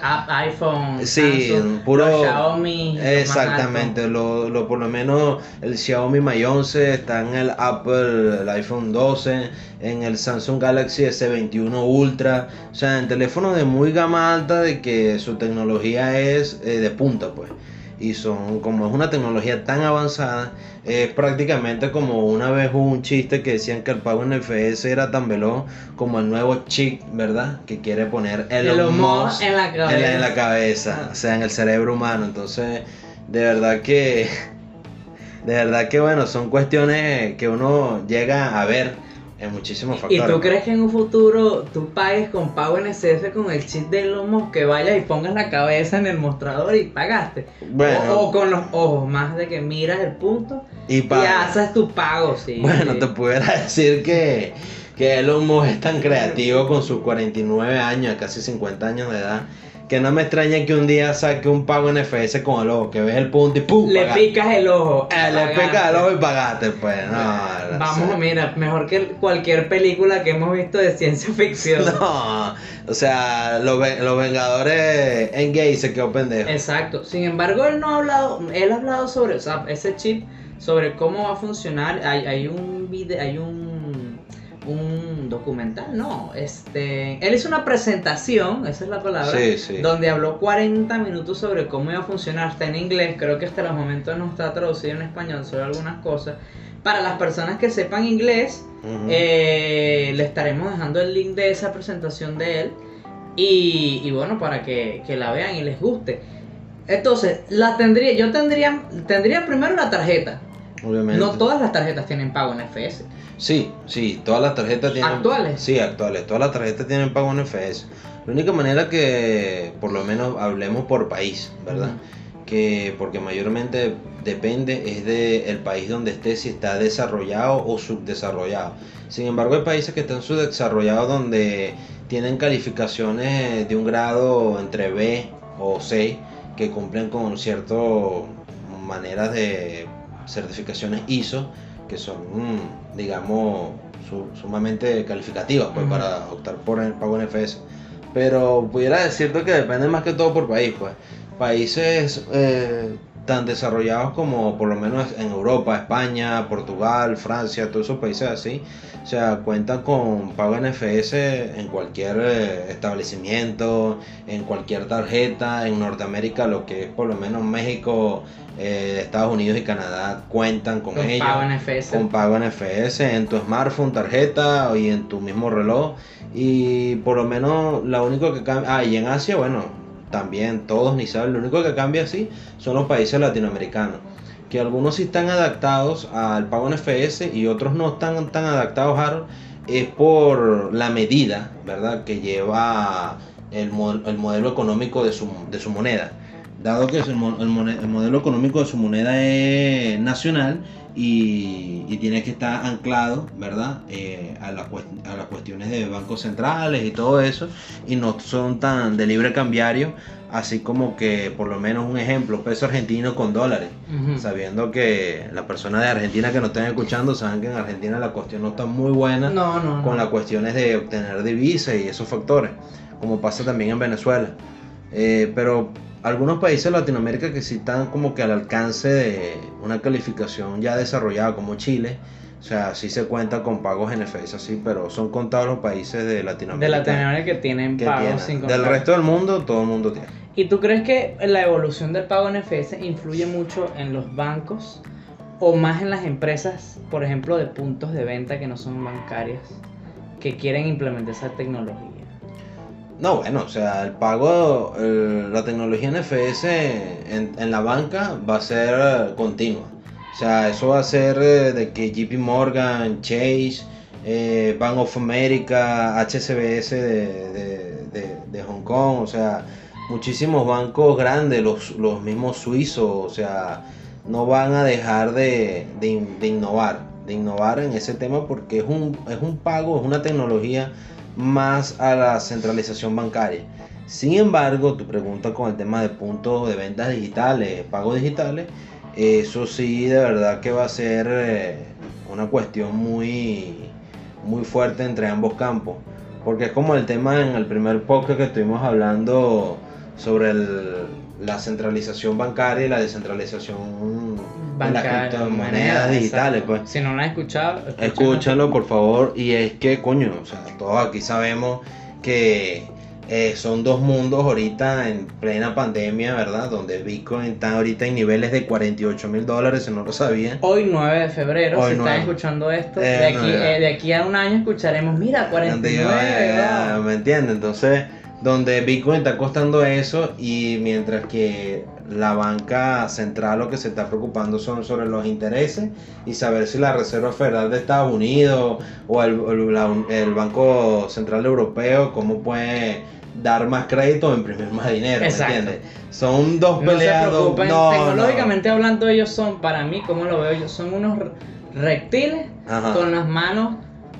IPhone, Sí, Samsung, puro- los Xiaomi. Exactamente, lo, lo- por lo menos el Xiaomi Mi 11 está en el Apple, el iPhone 12, en el Samsung Galaxy S21 Ultra, o sea, en teléfonos de muy gama alta de que su tecnología es eh, de punta, pues. Y son, como es una tecnología tan avanzada, es prácticamente como una vez hubo un chiste que decían que el pago en FS era tan veloz como el nuevo chip, ¿verdad? Que quiere poner Elon Musk Musk en la en la, en la cabeza. cabeza, o sea, en el cerebro humano. Entonces, de verdad que, <laughs> de verdad que bueno, son cuestiones que uno llega a ver en muchísimos ¿Y factores. tú crees que en un futuro tú pagues con pago NSF con el chip de Elon que vayas y pongas la cabeza en el mostrador y pagaste? Bueno, O, o con los ojos, más de que miras el punto y y haces tu pago, sí. bueno, sí. te pudiera <laughs> decir que, que Elon Musk es tan creativo con sus 49 años, casi 50 años de edad, que no me extraña que un día saque un pago en FS con el ojo, que ves el punto y ¡pum! Le pagaste. picas el ojo. Eh, le picas el ojo y pagaste, pues. No, no Vamos, sé. mira, mejor que cualquier película que hemos visto de ciencia ficción. <laughs> No, o sea, los, los Vengadores en gay se quedó pendejo. Exacto. Sin embargo, él no ha hablado, él ha hablado sobre, o sea, ese chip, sobre cómo va a funcionar. Hay, hay un video, hay un, un documental, no, este, él hizo una presentación, esa es la palabra, Sí, sí. donde habló 40 minutos sobre cómo iba a funcionar, está en inglés, creo que hasta los momentos no está traducido en español, solo algunas cosas. Para las personas que sepan inglés, Ujú. eh, le estaremos dejando el link de esa presentación de él. Y, y bueno, para que, que la vean y les guste. Entonces, la tendría, yo tendría, tendría primero la tarjeta. Obviamente. No todas las tarjetas tienen pago en FS. Sí, sí, todas las tarjetas tienen. ¿Actuales? Sí, actuales. Todas las tarjetas tienen pago en FS. La única manera que, por lo menos, hablemos por país, ¿verdad? Que porque mayormente depende es del país donde esté, si está desarrollado o subdesarrollado. Sin embargo, hay países que están subdesarrollados donde tienen calificaciones de un grado entre B o C que cumplen con ciertas maneras de certificaciones ISO que son, mm, digamos, su- sumamente calificativas pues, para optar por el pago en FS. Pero pudiera decirte que depende más que todo por país, pues. Países eh, tan desarrollados como por lo menos en Europa, España, Portugal, Francia, todos esos países así, o sea, cuentan con pago en FS en cualquier eh, establecimiento, en cualquier tarjeta, en Norteamérica, lo que es por lo menos México, eh, Estados Unidos y Canadá cuentan con, Con ellos pago en FS. con pago en FS en tu smartphone, tarjeta y en tu mismo reloj. Y por lo menos lo único que cambia. Ah, y en Asia, bueno, también todos ni saben. Lo único que cambia así son los países latinoamericanos. Que algunos sí están adaptados al pago en FS y otros no están tan adaptados, Harold. Es por la medida, ¿verdad? Que lleva el, el modelo económico de su, de su moneda. Dado que el, el modelo económico de su moneda es nacional y, y tiene que estar anclado, ¿verdad? Eh, a, las cuest- a las cuestiones de bancos centrales y todo eso, y no son tan de libre cambiario, así como que, por lo menos un ejemplo, peso argentino con dólares, sabiendo que las personas de Argentina que nos estén escuchando saben que en Argentina la cuestión no está muy buena No, no, no. con las cuestiones de obtener divisas y esos factores, como pasa también en Venezuela. Eh, pero algunos países de Latinoamérica que sí están como que al alcance de una calificación ya desarrollada, como Chile, o sea, sí se cuenta con pagos en así, pero son contados los países de De Latinoamérica. Latinoamérica que tienen que pago tienen. sin Del resto del mundo, todo el mundo tiene. ¿Y tú crees que la evolución del pago en FS influye mucho en los bancos o más en las empresas, por ejemplo, de puntos de venta que no son bancarias, que quieren implementar esa tecnología? No, bueno, o sea, el pago, el- la tecnología NFS en, en la banca va a ser eh, continua. O sea, eso va a ser eh, de que JP Morgan, Chase, eh, Bank of America, HSBS de, de- de- de Hong Kong, o sea, muchísimos bancos grandes, los, los mismos suizos, o sea, no van a dejar de, de de innovar, de innovar en ese tema porque es un, es un pago, es una tecnología más a la centralización bancaria. Sin embargo, tu pregunta con el tema de puntos de ventas digitales, pagos digitales, eso sí de verdad que va a ser eh, una cuestión muy, muy fuerte entre ambos campos. Porque es como el tema en el primer podcast que estuvimos hablando sobre la centralización bancaria y la descentralización de las criptomonedas digitales. Pues. Si no lo has escuchado, escúchalo por favor. Y es que, coño, o sea, todos aquí sabemos que eh, son dos mundos ahorita en plena pandemia, ¿verdad? Donde Bitcoin está ahorita en niveles de 48 mil dólares, si no lo sabían. Hoy 9 de febrero, si están escuchando esto, de, eh, aquí, eh, de aquí a un año escucharemos, mira, 49. ¿Me entiendes? Entonces, donde Bitcoin está costando eso y mientras que la banca central lo que se está preocupando son sobre los intereses y saber si la Reserva Federal de Estados Unidos o el, el Banco Central Europeo, cómo puede dar más crédito o imprimir más dinero, ¿me entiendes? Son dos peleados. Tecnológicamente hablando, ellos son, para mí, como lo veo yo, son unos reptiles con las manos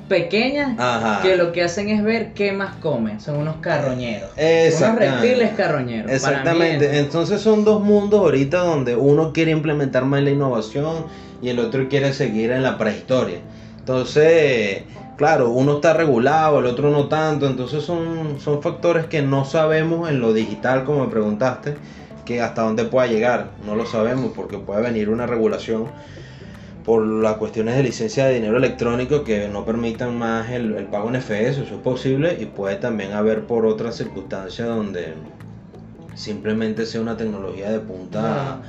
pequeñas que lo que hacen es ver qué más comen. Son unos carroñeros. Unos reptiles carroñeros. Exactamente. Entonces son dos mundos ahorita donde uno quiere implementar más la innovación y el otro quiere seguir en la prehistoria. Entonces claro, uno está regulado, el otro no tanto, entonces son, son factores que no sabemos en lo digital, como me preguntaste, que hasta dónde pueda llegar, no lo sabemos porque puede venir una regulación por las cuestiones de licencia de dinero electrónico que no permitan más el, pago en FS, eso es posible, y puede también haber por otras circunstancias donde simplemente sea una tecnología de punta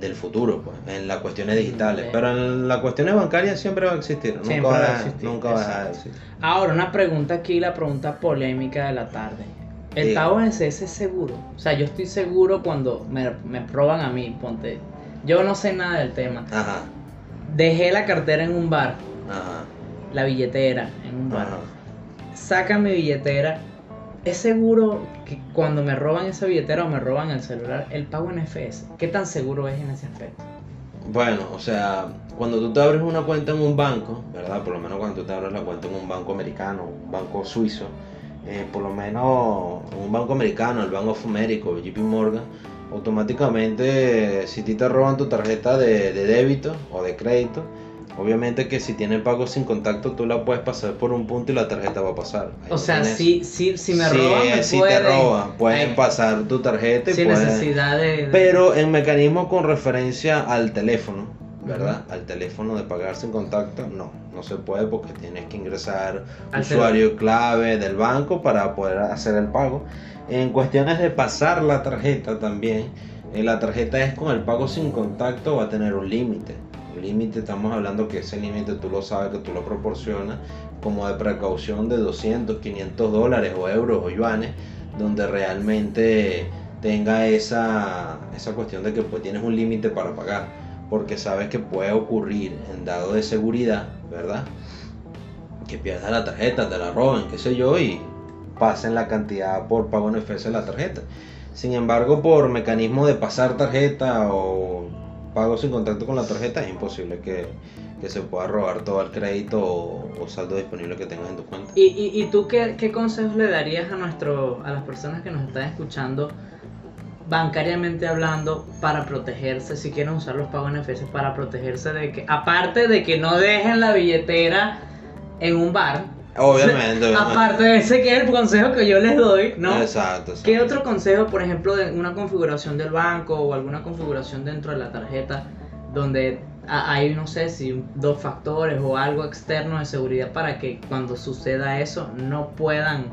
del futuro, pues, en las cuestiones digitales. Pero en las cuestiones bancarias siempre va a existir. Nunca, va, a existir. Nunca va a existir. Ahora, una pregunta aquí, la pregunta polémica de la tarde. ¿El pago en CS es seguro? O sea, yo estoy seguro cuando me, me proban a mí, ponte. Yo no sé nada del tema. Ajá. Dejé la cartera en un bar. Ajá. La billetera en un bar. Ajá. Saca mi billetera ¿Es seguro que cuando me roban esa billetera o me roban el celular, el pago en FS, qué tan seguro es en ese aspecto? Bueno, o sea, cuando tú te abres una cuenta en un banco, ¿verdad? Por lo menos cuando tú te abres la cuenta en un banco americano, un banco suizo, eh, por lo menos un banco americano, el Bank of America o JP Morgan, automáticamente si te roban tu tarjeta de débito o de crédito, Obviamente que si tiene pago sin contacto, tú la puedes pasar por un punto y la tarjeta va a pasar. o sea, si, si, si me roban, me si te roban, pueden pasar tu tarjeta y sin necesidad de, Pero en mecanismo con referencia al teléfono, ¿verdad? Al teléfono de pagar sin contacto, no, no se puede porque tienes que ingresar usuario clave del banco para poder hacer el pago. En cuestiones de pasar la tarjeta también, eh, la tarjeta es con el pago sin contacto va a tener un límite límite, estamos hablando que ese límite tú lo sabes, que tú lo proporcionas como de precaución de 200, 500 dólares o euros o yuanes, donde realmente tenga esa, esa cuestión de que pues tienes un límite para pagar, porque sabes que puede ocurrir en dado de seguridad, ¿verdad? Que pierdas la tarjeta, te la roben, qué sé yo, y pasen la cantidad por pago en FS de la tarjeta. Sin embargo, por mecanismo de pasar tarjeta o pago sin contacto con la tarjeta, es imposible que, se pueda robar todo el crédito o, saldo disponible que tengas en tu cuenta. ¿Y, y, y tú qué, qué, consejos le darías a, nuestro, a las personas que nos están escuchando, bancariamente hablando, para protegerse, si quieren usar los pagos en FS, para protegerse de que, aparte de que no dejen la billetera en un bar, Obviamente, Aparte de ese que es el consejo que yo les doy, ¿no? Exacto, ¿Qué otro consejo, por ejemplo, de una configuración del banco o alguna configuración dentro de la tarjeta donde hay, no sé, si dos factores o algo externo de seguridad para que cuando suceda eso no puedan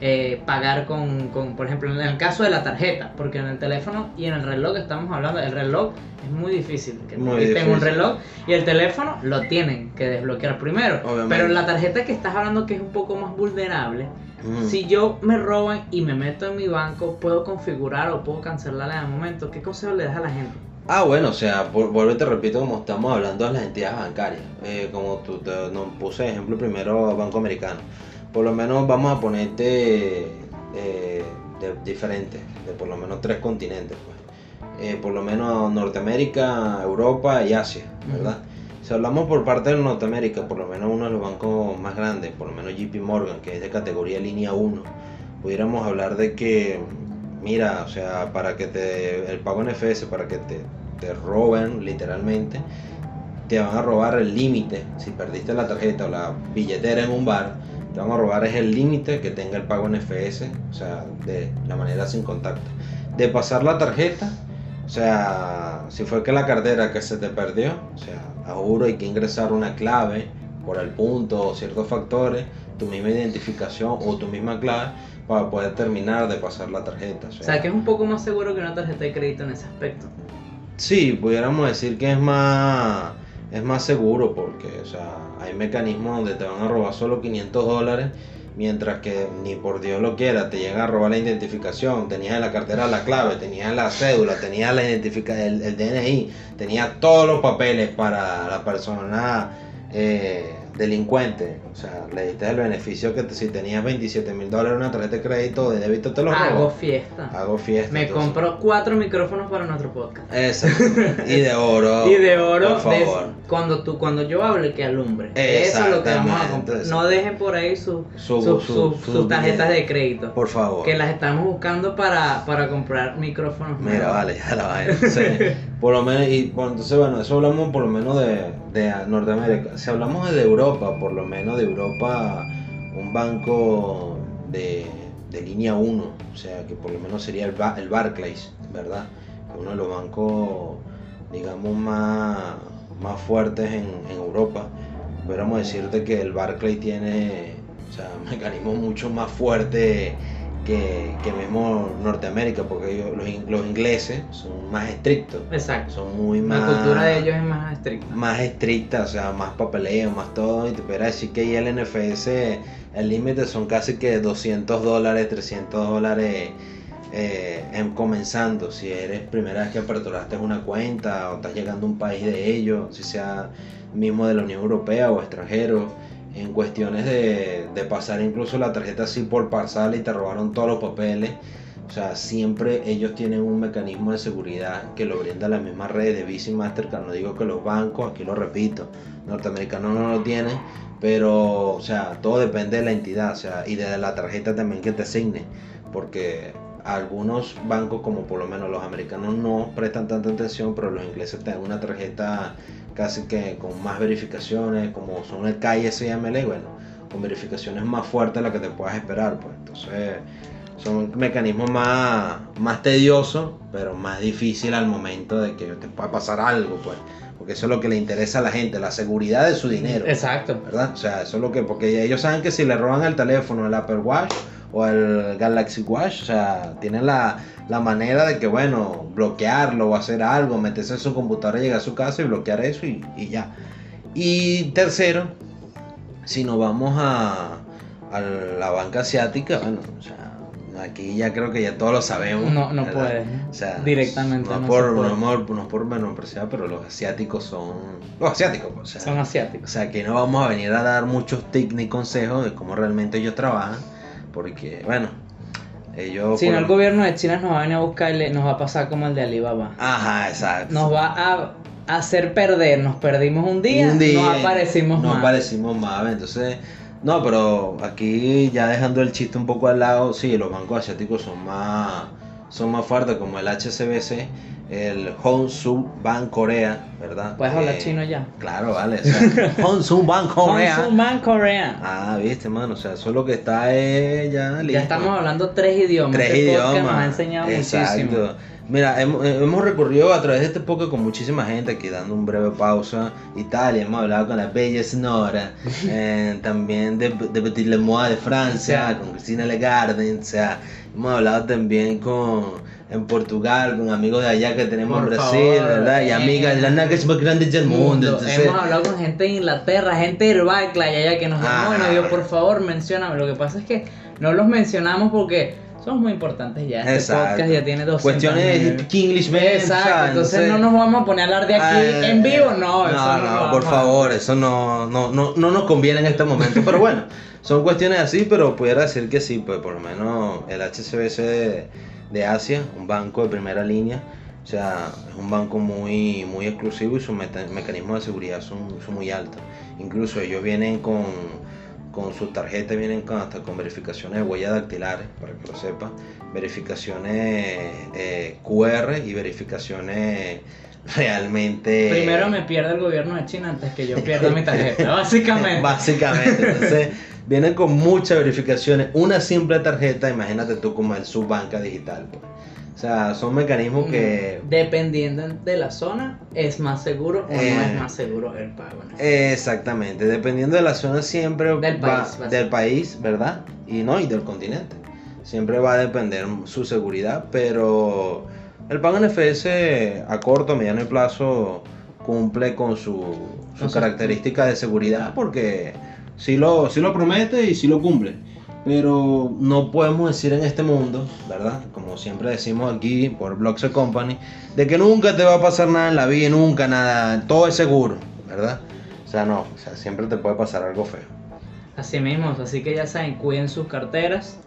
eh, pagar con, con, por ejemplo, en el caso de la tarjeta, porque en el teléfono y en el reloj estamos hablando, el reloj es muy difícil que tengan un reloj y el teléfono lo tienen que desbloquear primero. Pero la tarjeta que estás hablando que es un poco más vulnerable, mm. si yo me roban y me meto en mi banco, puedo configurar o puedo cancelarla en el momento. ¿Qué consejo le das a la gente? Ah, bueno, o sea, vuelvo y te repito, como estamos hablando de las entidades bancarias, eh, como tú te, nos puse ejemplo primero Banco Americano por lo menos vamos a ponerte de, diferentes, de por lo menos tres continentes, pues. Eh, por lo menos Norteamérica, Europa y Asia, ¿verdad? Si hablamos por parte de Norteamérica, por lo menos uno de los bancos más grandes, por lo menos JP Morgan, que es de categoría línea 1, pudiéramos hablar de que, mira, o sea, para que te, el pago en FS, para que te, te roben literalmente, te van a robar el límite, si perdiste la tarjeta o la billetera en un bar, te van a robar es el límite que tenga el pago en FS, o sea, de la manera sin contacto. De pasar la tarjeta, o sea, si fue que la cartera que se te perdió, o sea, a juro hay que ingresar una clave por el punto o ciertos factores, tu misma identificación o tu misma clave para poder terminar de pasar la tarjeta. O sea, que es un poco más seguro que una tarjeta de crédito en ese aspecto. Sí, pudiéramos decir que es más, es más seguro porque, o sea, hay mecanismos donde te van a robar solo 500 dólares mientras que ni por Dios lo quiera te llegan a robar la identificación, tenías en la cartera la clave, tenías en la cédula, tenías la identifica el, el DNI, tenías todos los papeles para la persona. Eh, delincuente. O sea, le diste el beneficio que te- si tenías 27 mil dólares en una tarjeta de crédito o de débito te los Hago robó. fiesta. Hago fiesta. Me entonces. compro cuatro micrófonos para nuestro podcast. Exacto. Y de oro. <laughs> y de oro, Por de- favor. cuando tú, cuando yo hable, que alumbre. Eso es lo que vamos a comprar. No dejen por ahí su- Su- su- su- su- su sus tarjetas de crédito. Por favor. Que las estamos buscando para, para comprar micrófonos. Mira, nuevos. vale, ya la vaina. Entonces, <laughs> por lo menos, y bueno, entonces, bueno, eso hablamos por lo menos de, de Norteamérica. Si hablamos de Europa, por lo menos de Europa, un banco de, de línea 1, o sea, que por lo menos sería el, el Barclays, ¿verdad? Uno de los bancos, digamos, más, más fuertes en, en Europa. Podríamos decirte que el Barclays tiene, o sea, <laughs> mecanismos mucho más fuertes que, que mismo Norteamérica, porque ellos- los, los ingleses son más estrictos, Exacto. son muy más... La cultura de ellos es más estricta. Más estricta, o sea, más papeleo, más todo, y te decir que ahí el NFS, el límite son casi que 200 dólares, 300 dólares eh, en- comenzando, si eres primera vez que aperturaste una cuenta o estás llegando a un país de ellos, si sea mismo de la Unión Europea o extranjero, en cuestiones de, de pasar incluso la tarjeta así por parcel y te robaron todos los papeles. O sea, siempre ellos tienen un mecanismo de seguridad que lo brinda la misma red de Visa y Mastercard. No digo que los bancos, aquí lo repito, norteamericanos no lo tienen, pero, o sea, todo depende de la entidad, o sea, y de la tarjeta también que te asigne, porque algunos bancos, como por lo menos los americanos, no prestan tanta atención, pero los ingleses te dan una tarjeta casi que con más verificaciones, como son el CAI SML, bueno, con verificaciones más fuertes de las que te puedas esperar, pues entonces son mecanismos más, más tediosos, pero más difícil al momento de que te pueda pasar algo, pues, porque eso es lo que le interesa a la gente, la seguridad de su dinero. Exacto. ¿verdad? O sea, eso es lo que, porque ellos saben que si le roban el teléfono, el Apple Watch o el Galaxy Watch, o sea, tienen la, la manera de que, bueno, bloquearlo o hacer algo, meterse en su computadora, llegar a su casa y bloquear eso y, y ya. Y tercero, si nos vamos a, a la banca asiática, bueno, o sea, aquí ya creo que ya todos lo sabemos. No, no ¿verdad? puede. O sea, Directamente No, no por, no, por- no por menospreciar, pero los asiáticos son. Los asiáticos, pues, o sea, Son o asiáticos. sea, que no vamos a venir a dar muchos tips ni consejos de cómo realmente ellos trabajan, porque, bueno, ellos... Si no, el gobierno de China nos va a venir a buscar y nos va a pasar como el de Alibaba. Ajá, exacto. Nos va a hacer perder. Nos perdimos un día, Un día no aparecimos no más. aparecimos más, entonces... No, pero aquí ya dejando el chiste un poco al lado, sí, los bancos asiáticos son más, son más fuertes, como el HSBC, el Honshu Bank Corea, ¿verdad? ¿Puedes hablar Eh, chino ya? Claro, vale. O sea, <laughs> Honshu Bank Corea. Hong Kong Man Korea. Ah, viste, mano, o sea, eso lo que está es ya listo. ya estamos hablando tres idiomas. Tres Este idiomas. nos ha enseñado Exacto. muchísimo. Mira, hemos, eh, hemos recurrido a través de este podcast con muchísima gente aquí dando un breve pausa. Italia, hemos hablado con la bella Sonora, <laughs> eh, también de, de Petit Le Mois de Francia, Sí. con Cristina Legarde, o sea, hemos hablado también con en Portugal, con amigos de allá que tenemos en Por Brasil, favor, ¿verdad? Y eh, amigas, las nalgas más grandes del mundo. Entonces- Hemos hablado con gente de Inglaterra, gente de Barclay allá que nos llamó y nos dijo, por favor, mencióname. Lo que pasa es que no los mencionamos porque son muy importantes ya. Este Exacto. podcast ya tiene 200 Cuestiones. English, man, Exacto, ¿sabes? entonces no nos vamos a poner a hablar de aquí Ah, en vivo, no. No, eso no, vamos por favor, eso no, no, no, no nos conviene en este momento. Pero bueno, son cuestiones así, pero pudiera decir que sí, pues por lo menos el HSBC de, Asia, un banco de primera línea, O sea, es un banco muy, muy exclusivo y sus mecanismos de seguridad son, son muy altos. Incluso ellos vienen con, con sus tarjetas, vienen con, hasta con verificaciones de huellas dactilares, para que lo sepas, verificaciones eh, QR y verificaciones realmente... Primero me pierde el gobierno de China antes que yo pierda mi tarjeta, <laughs> básicamente. Básicamente, entonces vienen con muchas verificaciones. Una simple tarjeta, imagínate tú como el subbanca digital. pues. O sea, son mecanismos que... Dependiendo de la zona, es más seguro o no Eh, es más seguro el pago. ¿no? Exactamente, dependiendo de la zona siempre Del va- país, del país, ¿verdad? Y no, y del continente. Siempre va a depender su seguridad, pero el pago en FS a corto, mediano y plazo cumple con su, su su- característica de seguridad porque sí lo, sí lo promete y sí lo cumple. Pero no podemos decir en este mundo, ¿verdad? Como siempre decimos aquí por Blockse Company, de que nunca te va a pasar nada en la vida, nunca nada, todo es seguro, ¿verdad? O sea, no, siempre te puede pasar algo feo. Así mismo, así que ya saben, cuiden sus carteras,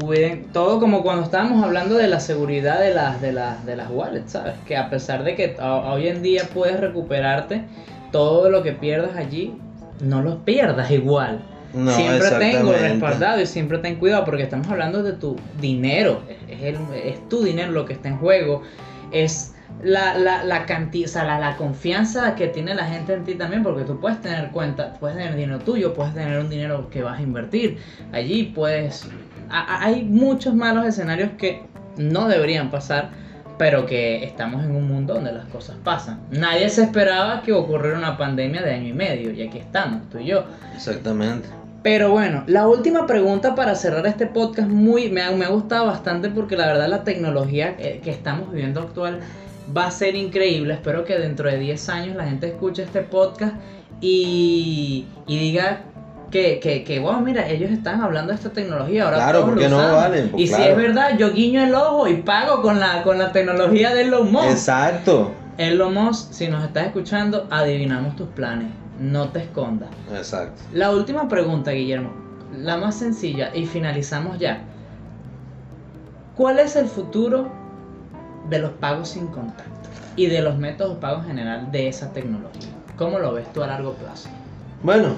cuiden todo como cuando estábamos hablando de la seguridad de las, de las, de las wallets, ¿sabes? Que a pesar de que hoy en día puedes recuperarte todo lo que pierdas allí, no lo pierdas igual. No, siempre tengo respaldado y siempre ten cuidado porque estamos hablando de tu dinero, es, es el- es tu dinero lo que está en juego, es la, la, la cantidad, o sea, la, la confianza que tiene la gente en ti también, porque tú puedes tener cuenta, puedes tener dinero tuyo, puedes tener un dinero que vas a invertir, allí puedes, a- a- hay muchos malos escenarios que no deberían pasar, pero que estamos en un mundo donde las cosas pasan. Nadie se esperaba que ocurriera una pandemia de año y medio, y aquí estamos, tú y yo. Exactamente. Pero bueno, la última pregunta para cerrar este podcast muy, me, ha, me ha gustado bastante porque la verdad la tecnología que, que estamos viviendo actual va a ser increíble. Espero que dentro de 10 años la gente escuche este podcast y, y diga que, que, que, wow, mira, ellos están hablando de esta tecnología. Ahora Claro, porque no valen, pues, y si es verdad, yo guiño el ojo y pago con la, con la tecnología de Elon Musk. Exacto. Elon Musk, si nos estás escuchando, adivinamos tus planes. No te escondas. Exacto. La última pregunta, Guillermo, la más sencilla y finalizamos ya. ¿Cuál es el futuro de los pagos sin contacto y de los métodos de pago en general de esa tecnología? ¿Cómo lo ves tú a largo plazo? Bueno,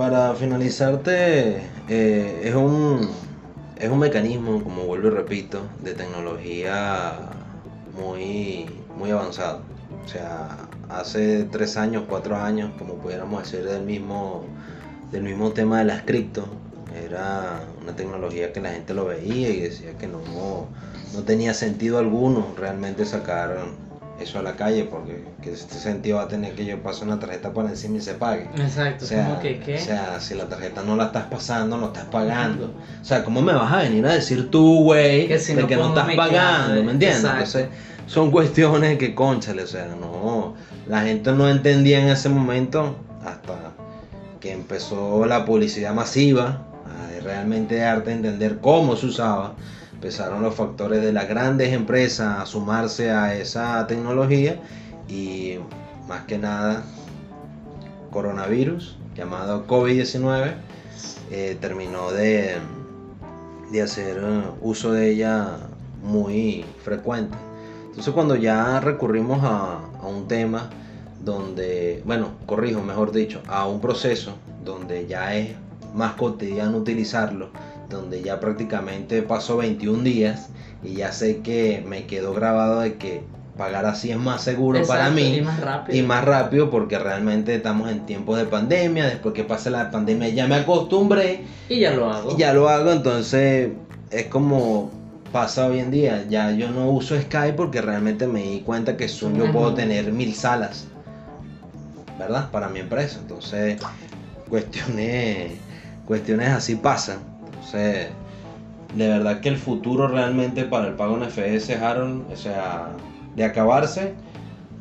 para finalizarte, eh, es un es un mecanismo, como vuelvo y repito, de tecnología muy, muy avanzado. O sea, hace tres años, cuatro años, como pudiéramos decir, del mismo, del mismo tema de las cripto, era una tecnología que la gente lo veía y decía que no, no tenía sentido alguno realmente sacar eso a la calle, porque que este sentido va a tener que yo pase una tarjeta por encima y se pague. Exacto, O sea, como que ¿qué? o sea, si la tarjeta no la estás pasando, no estás pagando. O sea, ¿cómo me vas a venir a decir tú, güey, Que si de no que no estás pagando? ¿Me entiendes? Exacto. Entonces, son cuestiones que, conchale, o sea, no. La gente no entendía en ese momento hasta que empezó la publicidad masiva, a realmente darte a entender cómo se usaba. Empezaron los factores de las grandes empresas a sumarse a esa tecnología y más que nada coronavirus llamado COVID-19 eh, terminó de, de hacer eh, uso de ella muy frecuente. Entonces cuando ya recurrimos a, a un tema donde, bueno, corrijo, mejor dicho, a un proceso donde ya es más cotidiano utilizarlo, donde ya prácticamente pasó 21 días y ya sé que me quedó grabado de que pagar así es más seguro para mí y más rápido. y más rápido porque realmente estamos en tiempos de pandemia, después que pase la pandemia ya me acostumbré Y ya lo hago. y ya lo hago, entonces es como pasa hoy en día, ya yo no uso Skype porque realmente me di cuenta que Zoom yo puedo tener mil salas, ¿verdad? Para mi empresa, entonces cuestiones, cuestiones así pasan, entonces de verdad que el futuro realmente para el pago en FS, Harold, o sea, de acabarse,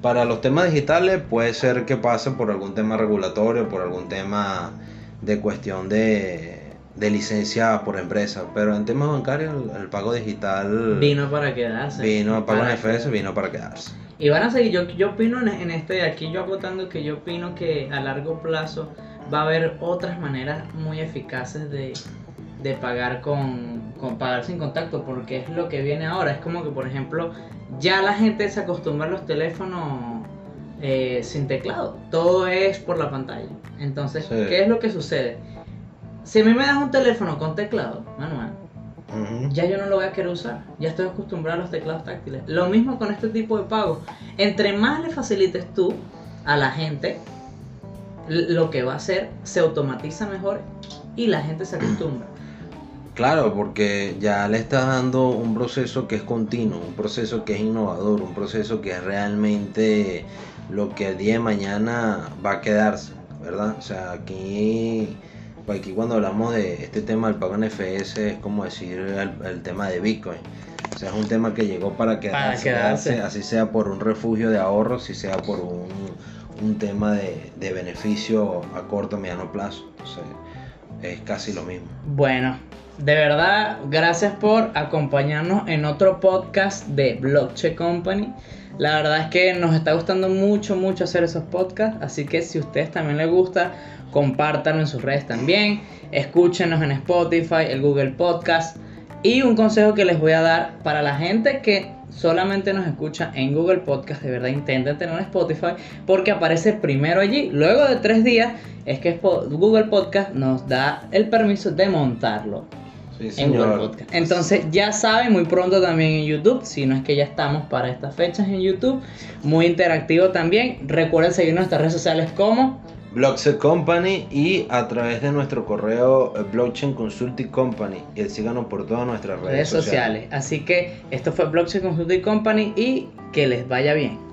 para los temas digitales puede ser que pase por algún tema regulatorio, por algún tema de cuestión de, de licencia por empresa, pero en temas bancarios el, el pago digital Vino para quedarse. vino el pago en Para FS vino para quedarse. Y van a seguir, yo, yo opino en, en este, aquí yo agotando que yo opino que a largo plazo va a haber otras maneras muy eficaces de, de pagar con, con pagar sin contacto, porque es lo que viene ahora. Es como que, por ejemplo, ya la gente se acostumbra a los teléfonos eh, sin teclado. Todo es por la pantalla. Entonces, Sí. ¿qué es lo que sucede? Si a mí me das un teléfono con teclado manual, ya yo no lo voy a querer usar. Ya estoy acostumbrado a los teclados táctiles. Lo mismo con este tipo de pagos. Entre más le facilites tú a la gente, lo que va a hacer se automatiza mejor y la gente se acostumbra. Claro, porque ya le estás dando un proceso que es continuo, un proceso que es innovador, un proceso que es realmente lo que el día de mañana va a quedarse, ¿verdad? O sea, aquí, pues aquí cuando hablamos de este tema del pago en FS es como decir el, el tema de Bitcoin. O sea, es un tema que llegó para quedarse, quedarse. así sea por un refugio de ahorro, si sea por un, un tema de, de beneficio a corto o mediano plazo. Entonces, es casi lo mismo. Bueno, de verdad, gracias por acompañarnos en otro podcast de Blockchain Company. La verdad es que nos está gustando mucho, mucho hacer esos podcasts. Así que si a ustedes también les gusta, compártanlo en sus redes también. Escúchenos en Spotify, el Google Podcast. Y un consejo que les voy a dar para la gente que solamente nos escucha en Google Podcast, de verdad intenten tener Spotify porque aparece primero allí. Luego de tres días es que Google Podcast nos da el permiso de montarlo Sí, en Google. Podcast. Entonces ya saben, muy pronto también en YouTube, si no es que ya estamos para estas fechas en YouTube, muy interactivo también. Recuerden seguirnos en nuestras redes sociales como Blockset Company y a través de nuestro correo eh, Blockchain Consulting Company. Y síganos por todas nuestras redes, redes sociales. Así que esto fue Blockchain Consulting Company y que les vaya bien.